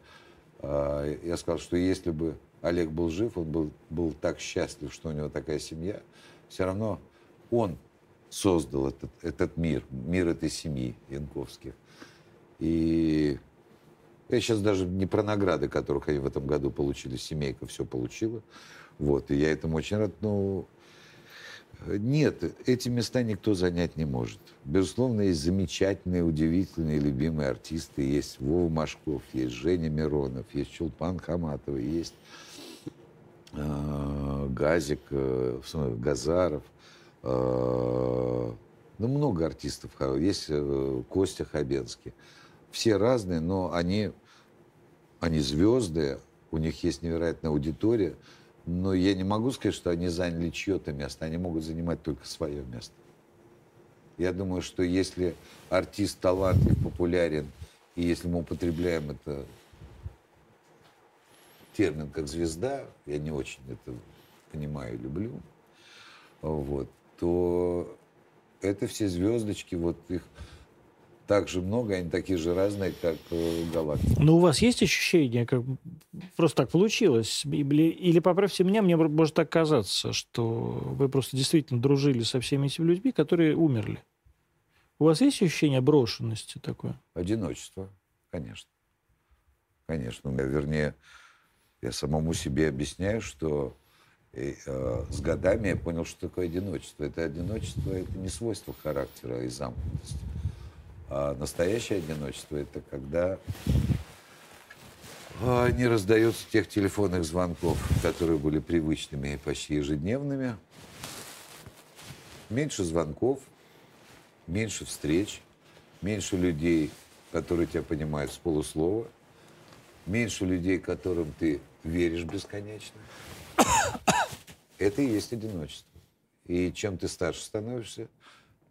э, я сказал, что если бы Олег был жив, он был, был так счастлив, что у него такая семья, все равно он создал этот, этот мир, мир этой семьи Янковских. И я сейчас даже не про награды, которых они в этом году получили, семейка все получила. Вот, и я этому очень рад, но нет, эти места никто занять не может. Безусловно, есть замечательные, удивительные, любимые артисты. Есть Вова Машков, есть Женя Миронов, есть Чулпан Хаматова, есть э, Газик, э, Газаров. Э, ну, много артистов. Есть э, Костя Хабенский. Все разные, но они, они звезды, у них есть невероятная аудитория – но я не могу сказать, что они заняли чье-то место. Они могут занимать только свое место. Я думаю, что если артист талантлив, популярен, и если мы употребляем это термин как звезда, я не очень это понимаю и люблю, вот, то это все звездочки, вот их так же много, они такие же разные, как э, галактики. Но у вас есть ощущение, как просто так получилось? Или, или поправьте меня, мне может так казаться, что вы просто действительно дружили со всеми этими людьми, которые умерли. У вас есть ощущение брошенности такое? Одиночество, конечно. Конечно. Вернее, я самому себе объясняю, что и, э, с годами я понял, что такое одиночество. Это одиночество, это не свойство характера и замкнутости. А настоящее одиночество – это когда а, не раздается тех телефонных звонков, которые были привычными и почти ежедневными. Меньше звонков, меньше встреч, меньше людей, которые тебя понимают с полуслова, меньше людей, которым ты веришь бесконечно. Это и есть одиночество. И чем ты старше становишься,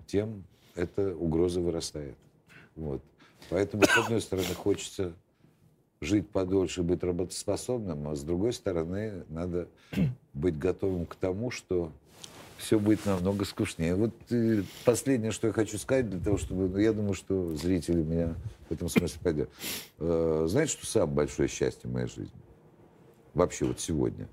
тем эта угроза вырастает. Вот. Поэтому, с одной стороны, хочется жить подольше, быть работоспособным, а с другой стороны, надо быть готовым к тому, что все будет намного скучнее. Вот э, последнее, что я хочу сказать, для того, чтобы... Ну, я думаю, что зрители меня в этом смысле пойдет. Э, знаете, что самое большое счастье в моей жизни? Вообще вот сегодня.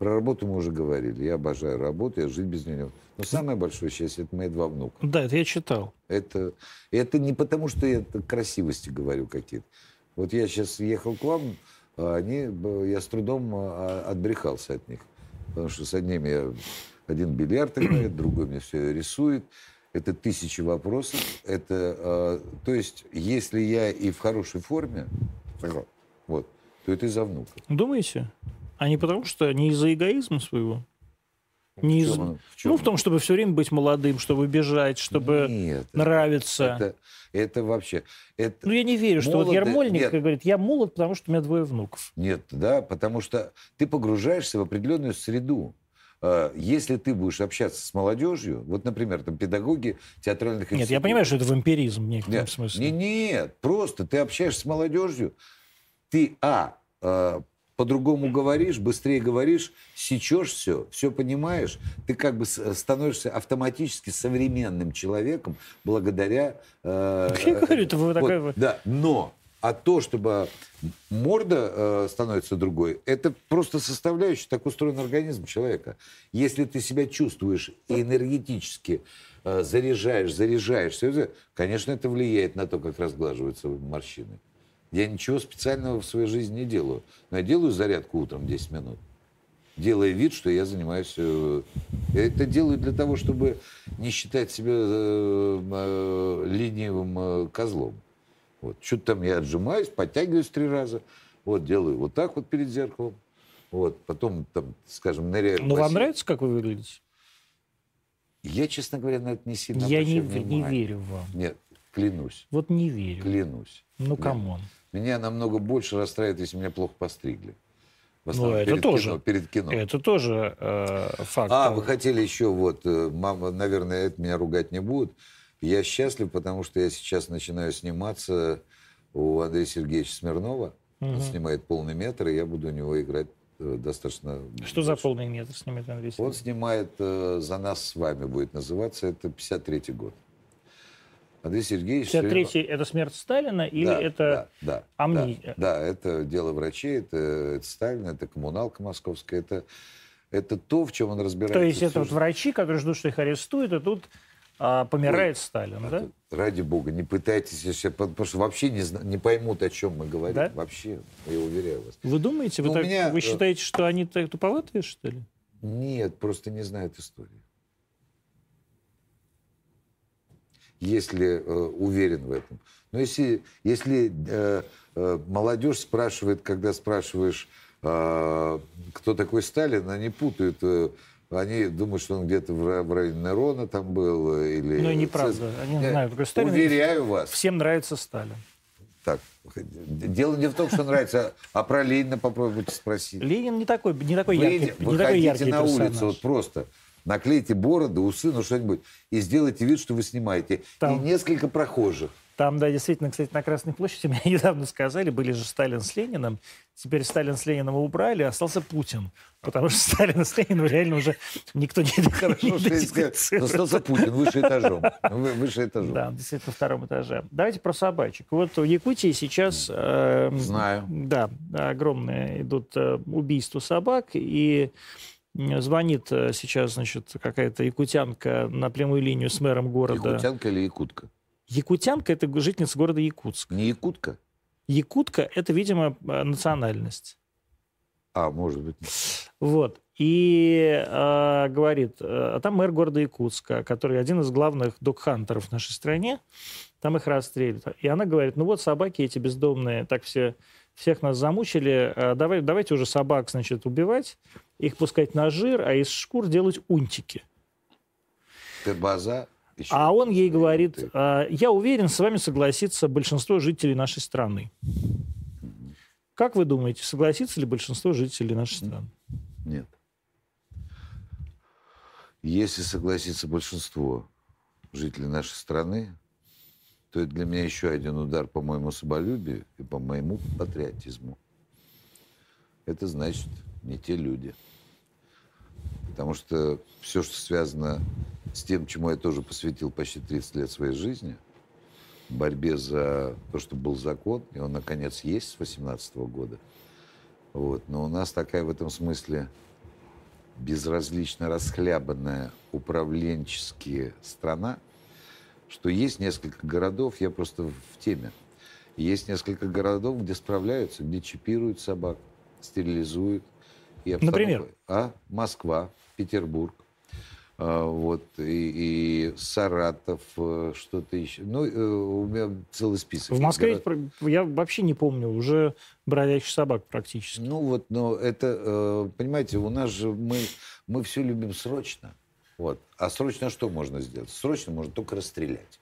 Про работу мы уже говорили. Я обожаю работу, я жить без нее. Но самое большое счастье – это мои два внука. Да, это я читал. Это, это не потому, что я это красивости говорю какие-то. Вот я сейчас ехал к вам, а они, я с трудом а, отбрехался от них. Потому что с одним я один бильярд играет, другой мне все рисует. Это тысячи вопросов. Это, э, то есть, если я и в хорошей форме, вот, то это из-за внука. Думаете? А не потому, что не из-за эгоизма своего? Не из... в чем? Ну, в том, чтобы все время быть молодым, чтобы бежать, чтобы Нет, нравиться. Это, это вообще... Это... Ну, я не верю, что Молод... вот Ермольник Нет. говорит, я молод, потому что у меня двое внуков. Нет, да, потому что ты погружаешься в определенную среду. А, если ты будешь общаться с молодежью, вот, например, там педагоги театральных Нет, я понимаю, что это вампиризм в некотором нет, смысле. Нет, нет, просто ты общаешься с молодежью, ты, а, а по-другому говоришь, быстрее говоришь, сечешь все, все понимаешь, ты как бы становишься автоматически современным человеком благодаря... Э, Я говорю, это вот, такая... Да, но а то, чтобы морда э, становится другой, это просто составляющая, так устроен организм человека. Если ты себя чувствуешь и энергетически э, заряжаешь, заряжаешься, конечно, это влияет на то, как разглаживаются морщины. Я ничего специального в своей жизни не делаю. Но я делаю зарядку утром 10 минут. Делая вид, что я занимаюсь... Э, я это делаю для того, чтобы не считать себя э, э, ленивым э, козлом. Вот. Что-то там я отжимаюсь, подтягиваюсь три раза. Вот, делаю вот так вот перед зеркалом. Вот, потом, там, скажем, ныряю Ну, вам нравится, как вы выглядите? Я, честно говоря, на это не сильно Я не, не верю вам. Нет, клянусь. Вот не верю. Клянусь. Ну, come on. Меня намного больше расстраивает, если меня плохо постригли. В основном, ну, это перед тоже. Кино, перед кино. Это тоже э, факт. А, вы хотели еще, вот, э, мама, наверное, это меня ругать не будут. Я счастлив, потому что я сейчас начинаю сниматься у Андрея Сергеевича Смирнова. Угу. Он снимает полный метр, и я буду у него играть э, достаточно... Что за полный метр снимает Андрей Сергеевич? Он снимает э, «За нас с вами» будет называться. Это 53-й год. Андрей Сергеевич... 53-й это смерть Сталина или да, это да, да, амнистия? Да, да, это дело врачей, это, это Сталин, это коммуналка московская, это, это то, в чем он разбирается. То есть это вот врачи, которые ждут, что их арестуют, и тут а, помирает Ой, Сталин, да? Ради бога, не пытайтесь, потому что вообще не, не поймут, о чем мы говорим. Да? Вообще, я уверяю вас. Вы думаете, вы, ну, так, меня... вы э, считаете, что они так туповатые, что ли? Нет, просто не знают истории. Если э, уверен в этом. Но если, если э, э, молодежь спрашивает, когда спрашиваешь, э, кто такой Сталин, они путают. Э, они думают, что он где-то в, районе Нерона там был. Э, или ну, неправда. Они не знают, какой Сталин. Уверяю вас. Всем нравится Сталин. Так, дело не в том, что нравится, а про Ленина попробуйте спросить. Ленин не такой, не такой вы, яркий, не такой яркий на персонаж. улицу вот просто наклейте бороды, усы, ну что-нибудь, и сделайте вид, что вы снимаете. Там. И несколько прохожих. Там, да, действительно, кстати, на Красной площади мне недавно сказали, были же Сталин с Лениным, теперь Сталин с Лениным убрали, остался Путин. Потому что Сталин с Лениным реально уже никто не Хорошо, что остался Путин выше этажом. Выше этажом. Да, действительно, на втором этаже. Давайте про собачек. Вот в Якутии сейчас... Э, Знаю. Да, огромные идут э, убийства собак, и звонит э, сейчас, значит, какая-то якутянка на прямую линию с мэром города. Якутянка или якутка? Якутянка – это жительница города Якутск. Не якутка? Якутка – это, видимо, э, национальность. А, может быть. Вот. И э, говорит, э, а там мэр города Якутска, который один из главных док-хантеров в нашей стране, там их расстреливают. И она говорит, ну вот собаки эти бездомные, так все, всех нас замучили, э, давай, давайте уже собак, значит, убивать, их пускать на жир, а из шкур делать унтики. Ты база еще... А он ей говорит, «А, я уверен, с вами согласится большинство жителей нашей страны. Как вы думаете, согласится ли большинство жителей нашей страны? Нет. Если согласится большинство жителей нашей страны, то это для меня еще один удар по моему самолюбию и по моему патриотизму. Это значит не те люди. Потому что все, что связано с тем, чему я тоже посвятил почти 30 лет своей жизни, борьбе за то, чтобы был закон, и он, наконец, есть с 18 года. Вот. Но у нас такая в этом смысле безразлично расхлябанная управленческая страна, что есть несколько городов, я просто в теме, есть несколько городов, где справляются, где чипируют собак, стерилизуют. И Например? А? Москва, Петербург, а, вот, и, и Саратов, э, что-то еще. Ну, э, у меня целый список. В Москве город... я вообще не помню, уже бродячих собак практически. Ну вот, но это, э, понимаете, у нас же мы, мы все любим срочно. Вот. А срочно что можно сделать? Срочно можно только расстрелять.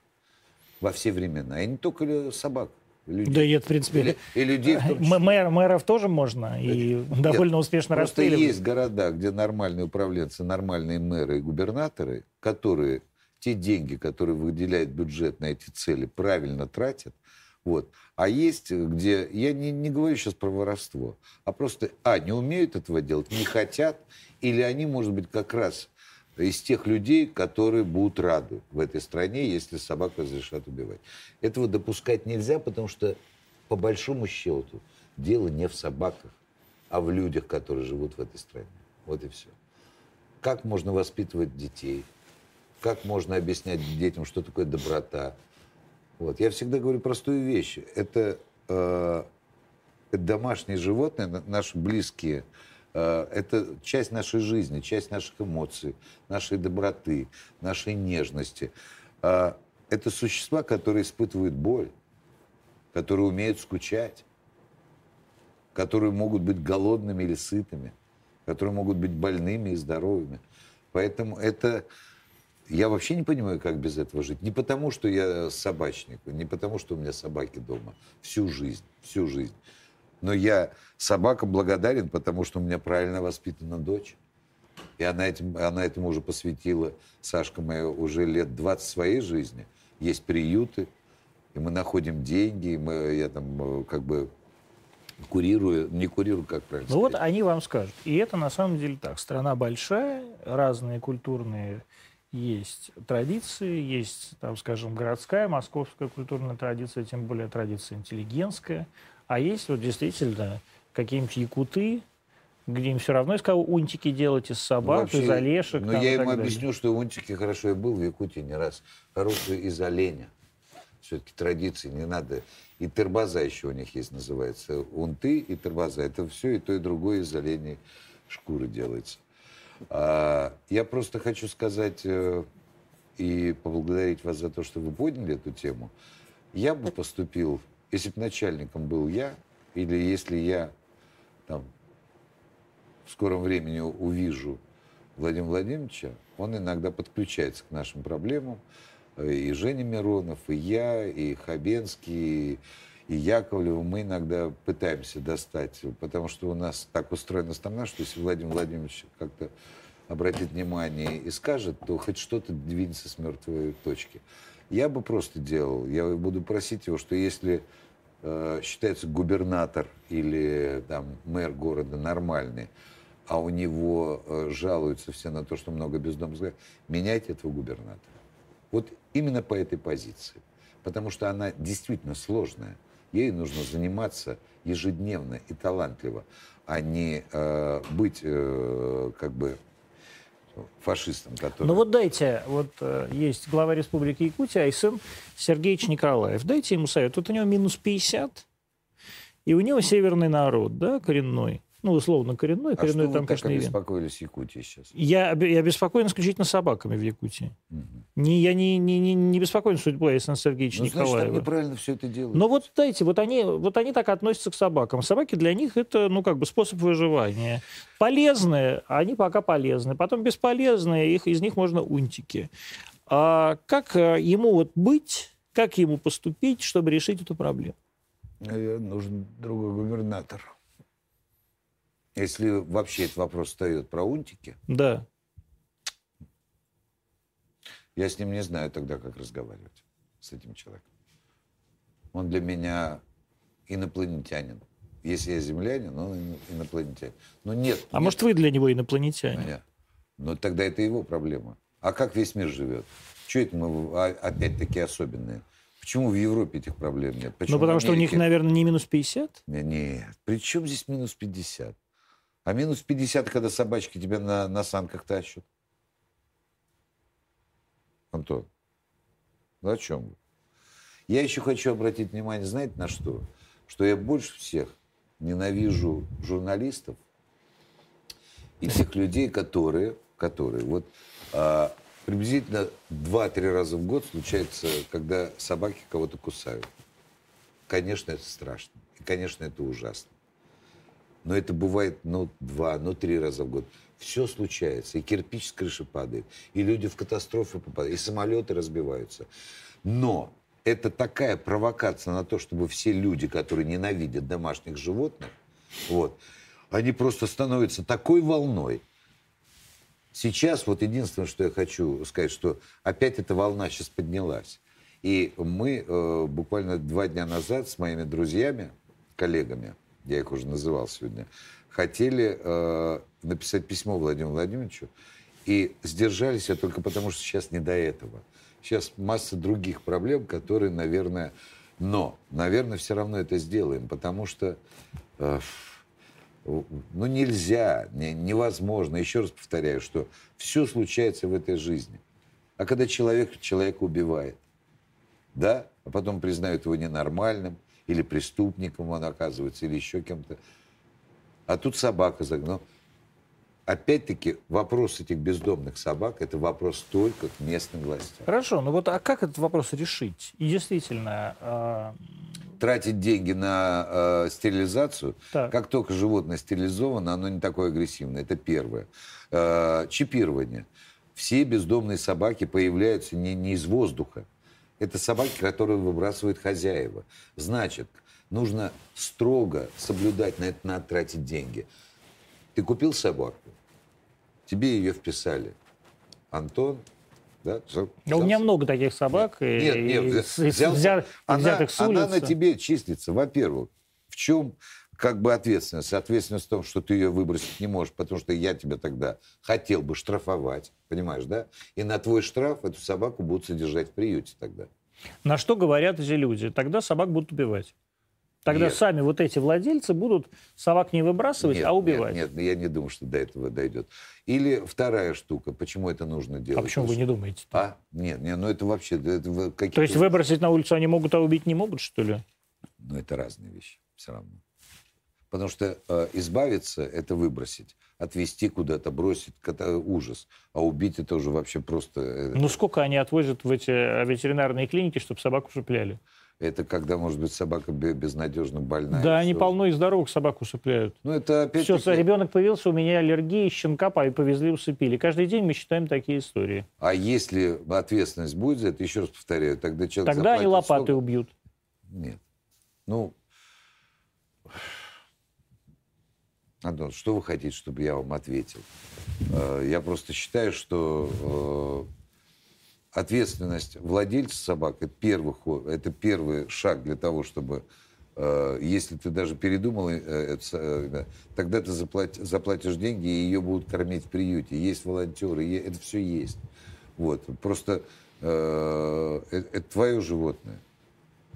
Во все времена. И не только собак. Людей. Да, и в принципе... И, и людей в том числе. Мэр, мэров тоже можно, и Нет, довольно успешно просто есть города, где нормальные управленцы, нормальные мэры и губернаторы, которые те деньги, которые выделяет бюджет на эти цели, правильно тратят. Вот. А есть, где... Я не, не говорю сейчас про воровство, а просто, а, не умеют этого делать, не хотят, или они, может быть, как раз из тех людей, которые будут рады в этой стране, если собак разрешат убивать. Этого допускать нельзя, потому что, по большому счету, дело не в собаках, а в людях, которые живут в этой стране. Вот и все. Как можно воспитывать детей? Как можно объяснять детям, что такое доброта? Вот. Я всегда говорю простую вещь. Это, э, это домашние животные, наши близкие это часть нашей жизни, часть наших эмоций, нашей доброты, нашей нежности. Э, это существа, которые испытывают боль, которые умеют скучать, которые могут быть голодными или сытыми, которые могут быть больными и здоровыми. Поэтому это... Я вообще не понимаю, как без этого жить. Не потому, что я собачник, не потому, что у меня собаки дома. Всю жизнь, всю жизнь. Но я собакам благодарен, потому что у меня правильно воспитана дочь. И она, этим, она этому уже посвятила, Сашка моя, уже лет 20 своей жизни. Есть приюты, и мы находим деньги, и мы, я там э, как бы курирую, не курирую, как правильно Ну вот они вам скажут. И это на самом деле так. Страна большая, разные культурные есть традиции, есть, там, скажем, городская, московская культурная традиция, тем более традиция интеллигентская. А есть вот действительно какие-нибудь якуты, где им все равно из кого унтики делать, из собак, Вообще, из олешек. Но я им объясню, что унтики хорошо. Я был в Якутии не раз. Хорошие из оленя. Все-таки традиции не надо. И тербаза еще у них есть, называется. Унты и тербаза. Это все и то, и другое из оленей шкуры делается. А, я просто хочу сказать э, и поблагодарить вас за то, что вы подняли эту тему. Я бы поступил если бы начальником был я, или если я там, в скором времени увижу Владимира Владимировича, он иногда подключается к нашим проблемам. И Женя Миронов, и я, и Хабенский, и Яковлев. Мы иногда пытаемся достать, потому что у нас так устроена страна, что если Владимир Владимирович как-то обратит внимание и скажет, то хоть что-то двинется с мертвой точки. Я бы просто делал, я буду просить его, что если э, считается губернатор или там мэр города нормальный, а у него э, жалуются все на то, что много бездомных, меняйте этого губернатора. Вот именно по этой позиции. Потому что она действительно сложная. Ей нужно заниматься ежедневно и талантливо, а не э, быть э, как бы фашистом, который... Ну вот дайте, вот э, есть глава Республики Якутия, Айсен Сергеевич Николаев. Дайте ему совет. Вот у него минус 50, и у него северный народ, да, коренной ну, условно, коренной. А коренной что там, вы конечно, так обеспокоились Якутии сейчас? Я, я беспокоен исключительно собаками в Якутии. Угу. Не, я не, не, не, не беспокоен судьбой Александра Сергеевича ну, Николаева. Значит, неправильно все это делают. Но вот, дайте, вот они, вот они так относятся к собакам. Собаки для них это, ну, как бы способ выживания. Полезные, они пока полезны. Потом бесполезные, их, из них можно унтики. А как э, ему вот быть, как ему поступить, чтобы решить эту проблему? Наверное, нужен другой губернатор. Если вообще этот вопрос встает про унтики. Да. Я с ним не знаю тогда, как разговаривать с этим человеком. Он для меня инопланетянин. Если я землянин, он инопланетянин. Но нет. А нет. может, вы для него инопланетянин? Нет. Но тогда это его проблема. А как весь мир живет? Чего это мы а, опять такие особенные? Почему в Европе этих проблем нет? Почему ну, потому что у них, наверное, не минус 50? Нет, нет. При чем здесь минус 50? А минус 50, когда собачки тебя на, на санках тащат. Антон, ну о чем вы? Я еще хочу обратить внимание, знаете, на что? Что я больше всех ненавижу журналистов и тех людей, которые, которые вот а, приблизительно 2-3 раза в год случается, когда собаки кого-то кусают. Конечно, это страшно. И, конечно, это ужасно но это бывает, ну, два, ну, три раза в год. Все случается. И кирпич с крыши падает, и люди в катастрофы попадают, и самолеты разбиваются. Но это такая провокация на то, чтобы все люди, которые ненавидят домашних животных, вот, они просто становятся такой волной. Сейчас вот единственное, что я хочу сказать, что опять эта волна сейчас поднялась. И мы э, буквально два дня назад с моими друзьями, коллегами, я их уже называл сегодня, хотели э, написать письмо Владимиру Владимировичу и сдержались я только потому, что сейчас не до этого. Сейчас масса других проблем, которые, наверное... Но, наверное, все равно это сделаем, потому что э, ну, нельзя, не, невозможно. Еще раз повторяю, что все случается в этой жизни. А когда человек человека убивает, да, а потом признают его ненормальным, или преступником он оказывается, или еще кем-то. А тут собака загнал. Опять-таки, вопрос этих бездомных собак – это вопрос только к местным властям. Хорошо, ну вот а как этот вопрос решить? И действительно... Э... Тратить деньги на э, стерилизацию. Так. Как только животное стерилизовано, оно не такое агрессивное. Это первое. Э, чипирование. Все бездомные собаки появляются не, не из воздуха. Это собаки, которые выбрасывают хозяева. Значит, нужно строго соблюдать на это, надо тратить деньги. Ты купил собаку, тебе ее вписали. Антон, да? Взял, у меня много таких собак. Нет, и, нет, и, взял, взят, она, взятых с улицы. Она на тебе числится, во-первых. В чем как бы ответственность. Ответственность в том, что ты ее выбросить не можешь, потому что я тебя тогда хотел бы штрафовать, понимаешь, да? И на твой штраф эту собаку будут содержать в приюте тогда. На что говорят эти люди? Тогда собак будут убивать. Тогда нет. сами вот эти владельцы будут собак не выбрасывать, нет, а убивать. Нет, нет, я не думаю, что до этого дойдет. Или вторая штука, почему это нужно делать? А почему вы не думаете? -то? А? Нет, нет, ну это вообще... Это То есть выбросить на улицу они могут, а убить не могут, что ли? Ну это разные вещи все равно. Потому что э, избавиться – это выбросить. Отвезти куда-то, бросить – это ужас. А убить – это уже вообще просто… Э, ну сколько они отвозят в эти э, ветеринарные клиники, чтобы собаку усыпляли? Это когда, может быть, собака безнадежно больная. Да, они все. полно и здоровых собак усыпляют. Ну, это опять Все, таки... ребенок появился, у меня аллергия, щенка повезли, усыпили. Каждый день мы читаем такие истории. А если ответственность будет за это, еще раз повторяю, тогда человек Тогда они лопатой столько... убьют. Нет. Ну, Антон, что вы хотите, чтобы я вам ответил? Э, я просто считаю, что ответственность владельца собак это первый, это первый шаг для того, чтобы э, если ты даже передумал, э, тогда ты заплатишь деньги, и ее будут кормить в приюте. Есть волонтеры, это все есть. Вот. Просто это твое животное.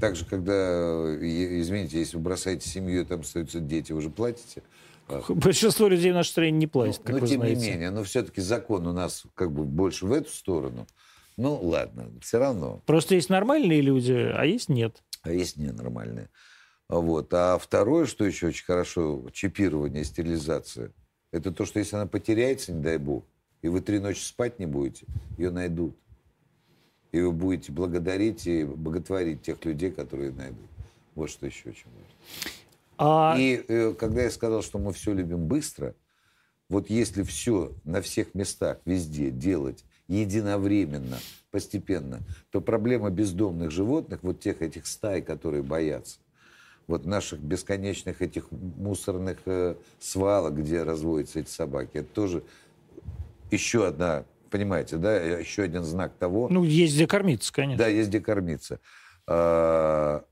Также, когда, извините, если вы бросаете семью, там остаются дети, вы же платите. Большинство людей в нашей стране не платят, ну, как но, вы тем знаете. не менее, но все-таки закон у нас как бы больше в эту сторону. Ну, ладно, все равно. Просто есть нормальные люди, а есть нет. А есть ненормальные. Вот. А второе, что еще очень хорошо, чипирование, стерилизация, это то, что если она потеряется, не дай бог, и вы три ночи спать не будете, ее найдут. И вы будете благодарить и боготворить тех людей, которые найдут. Вот что еще очень важно. А... И э, когда я сказал, что мы все любим быстро, вот если все на всех местах, везде делать единовременно, постепенно, то проблема бездомных животных, вот тех этих стай, которые боятся, вот наших бесконечных этих мусорных э, свалок, где разводятся эти собаки, это тоже еще одна, понимаете, да, еще один знак того... Ну, есть где кормиться, конечно. Да, есть где кормиться. А,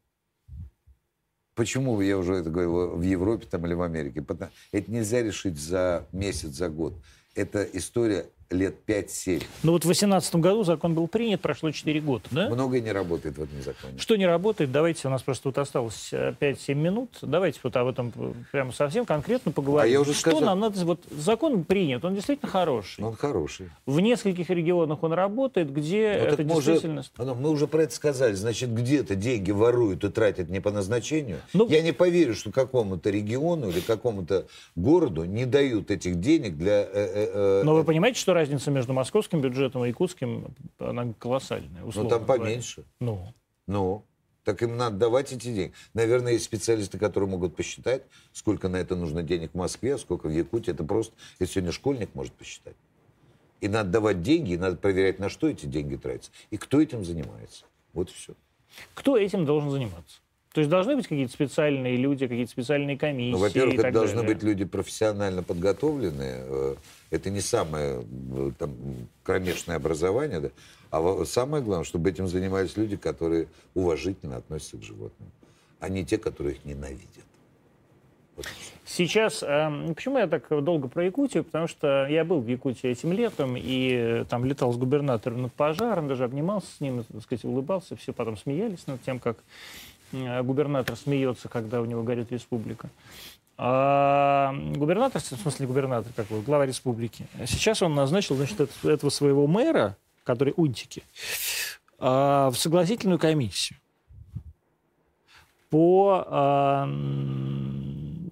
почему я уже это говорил в Европе там или в Америке? Это нельзя решить за месяц, за год. Это история лет 5-7. Ну вот в 2018 году закон был принят, прошло 4 года, да? Многое не работает в этом законе. Что не работает? Давайте, у нас просто тут осталось 5-7 э, минут. Давайте вот об этом прямо совсем конкретно поговорим. А я уже что сказал... нам надо... Вот закон принят, он действительно хороший. Он хороший. В нескольких регионах он работает, где ну, это действительно... Уже, мы уже про это сказали. Значит, где-то деньги воруют и тратят не по назначению. Ну... Я не поверю, что какому-то региону или какому-то городу не дают этих денег для... Э, э, э, Но вы понимаете, что разница между московским бюджетом и якутским, она колоссальная. Ну, там поменьше. Ну. Ну. Так им надо давать эти деньги. Наверное, есть специалисты, которые могут посчитать, сколько на это нужно денег в Москве, а сколько в Якутии. Это просто, если сегодня школьник может посчитать. И надо давать деньги, и надо проверять, на что эти деньги тратятся. И кто этим занимается. Вот и все. Кто этим должен заниматься? То есть должны быть какие-то специальные люди, какие-то специальные комиссии? Ну, во-первых, это должны далее. быть люди профессионально подготовленные. Это не самое э, там, кромешное образование, да? а самое главное, чтобы этим занимались люди, которые уважительно относятся к животным, а не те, которые их ненавидят. Сейчас, э, почему я так долго про Якутию? Потому что я был в Якутии этим летом и э, там летал с губернатором над пожаром, даже обнимался с ним, так сказать, улыбался, все потом смеялись над тем, как губернатор смеется, когда у него горит республика. А губернатор, в смысле губернатор, как бы, глава республики, сейчас он назначил значит, этого своего мэра, который Унтики, а, в согласительную комиссию. По, а,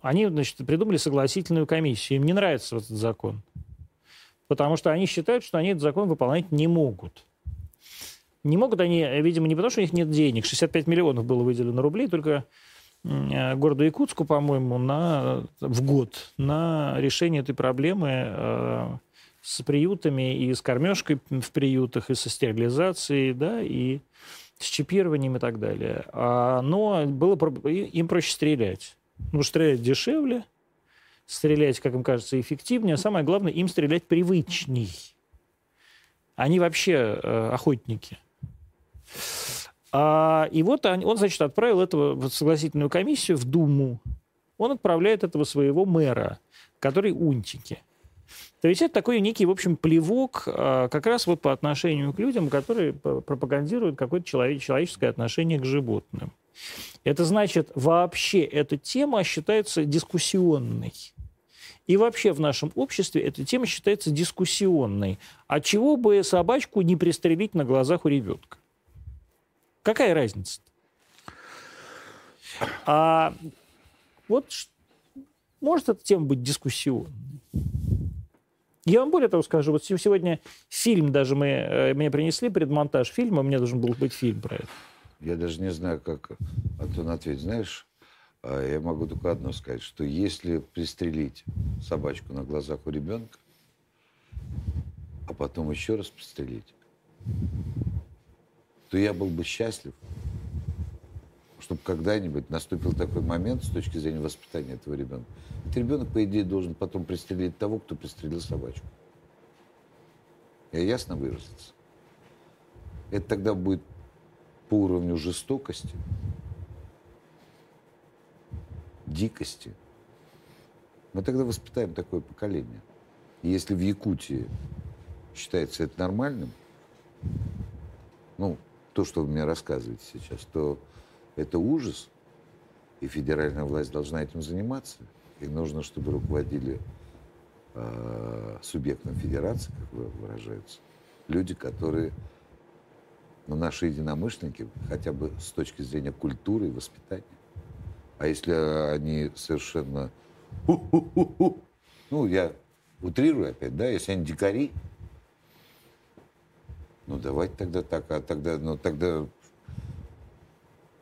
они значит, придумали согласительную комиссию. Им не нравится этот закон. Потому что они считают, что они этот закон выполнять не могут. Не могут они, видимо, не потому, что у них нет денег. 65 миллионов было выделено рублей только городу Якутску, по-моему, на, в год на решение этой проблемы э, с приютами и с кормежкой в приютах, и со стерилизацией, да, и с чипированием и так далее. А, но было им проще стрелять. Ну, стрелять дешевле, стрелять, как им кажется, эффективнее, а самое главное, им стрелять привычней. Они вообще э, охотники – а, и вот он, он, значит, отправил этого в согласительную комиссию в Думу. Он отправляет этого своего мэра, который Унтики. То есть это такой некий, в общем, плевок а, как раз вот по отношению к людям, которые пропагандируют какое-то человеческое отношение к животным. Это значит, вообще эта тема считается дискуссионной. И вообще в нашем обществе эта тема считается дискуссионной. А чего бы собачку не пристрелить на глазах у ребенка? Какая разница? А вот может эта тема быть дискуссионной. Я вам более того скажу, вот сегодня фильм даже мы, э, мне принесли предмонтаж фильма, мне должен был быть фильм про это. Я даже не знаю, как Антон ответить. Знаешь, а, я могу только одно сказать, что если пристрелить собачку на глазах у ребенка, а потом еще раз пристрелить, то я был бы счастлив, чтобы когда-нибудь наступил такой момент с точки зрения воспитания этого ребенка. Этот ребенок, по идее, должен потом пристрелить того, кто пристрелил собачку. Я ясно выразиться? это тогда будет по уровню жестокости, дикости. Мы тогда воспитаем такое поколение. И если в Якутии считается это нормальным, ну, то, что вы мне рассказываете сейчас, то это ужас, и федеральная власть должна этим заниматься. И нужно, чтобы руководили э, субъектом федерации, как вы выражаются, люди, которые, ну, наши единомышленники, хотя бы с точки зрения культуры и воспитания. А если они совершенно... Ну, я утрирую опять, да, если они дикари, ну, давайте тогда так, а тогда, ну, тогда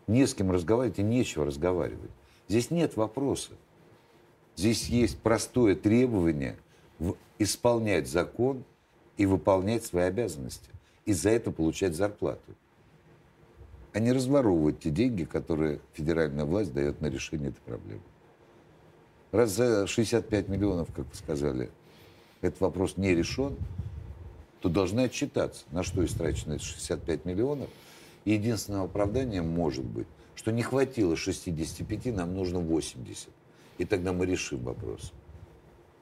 не с кем разговаривать и нечего разговаривать. Здесь нет вопроса. Здесь есть простое требование исполнять закон и выполнять свои обязанности. И за это получать зарплату. А не разворовывать те деньги, которые федеральная власть дает на решение этой проблемы. Раз за 65 миллионов, как вы сказали, этот вопрос не решен, то должны отчитаться, на что истрачено эти 65 миллионов. И единственное оправдание может быть, что не хватило 65, нам нужно 80. И тогда мы решим вопрос.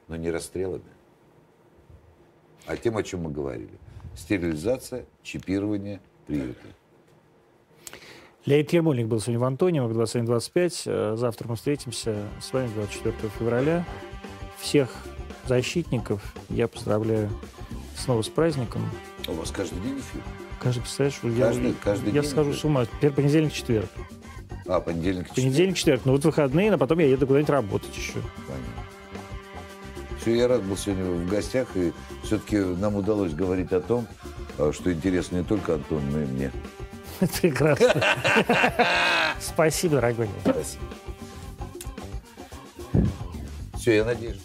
Но не расстрелами, а тем, о чем мы говорили. Стерилизация, чипирование, приюты. Леонид Ермольник был сегодня в Антонио, 21.25. Э, завтра мы встретимся с вами 24 февраля. Всех защитников я поздравляю снова с праздником. У вас каждый день эфир? Каждый, представляешь, каждый, я, каждый я день схожу эфир. с ума. Теперь понедельник, четверг. А, понедельник, четверг? Понедельник, четверг. Ну вот выходные, а потом я еду куда-нибудь работать еще. Понятно. Все, я рад был сегодня в гостях, и все-таки нам удалось говорить о том, э, что интересно не только Антону, но и мне. Прекрасно. Спасибо, дорогой. Спасибо. Все, я надеюсь,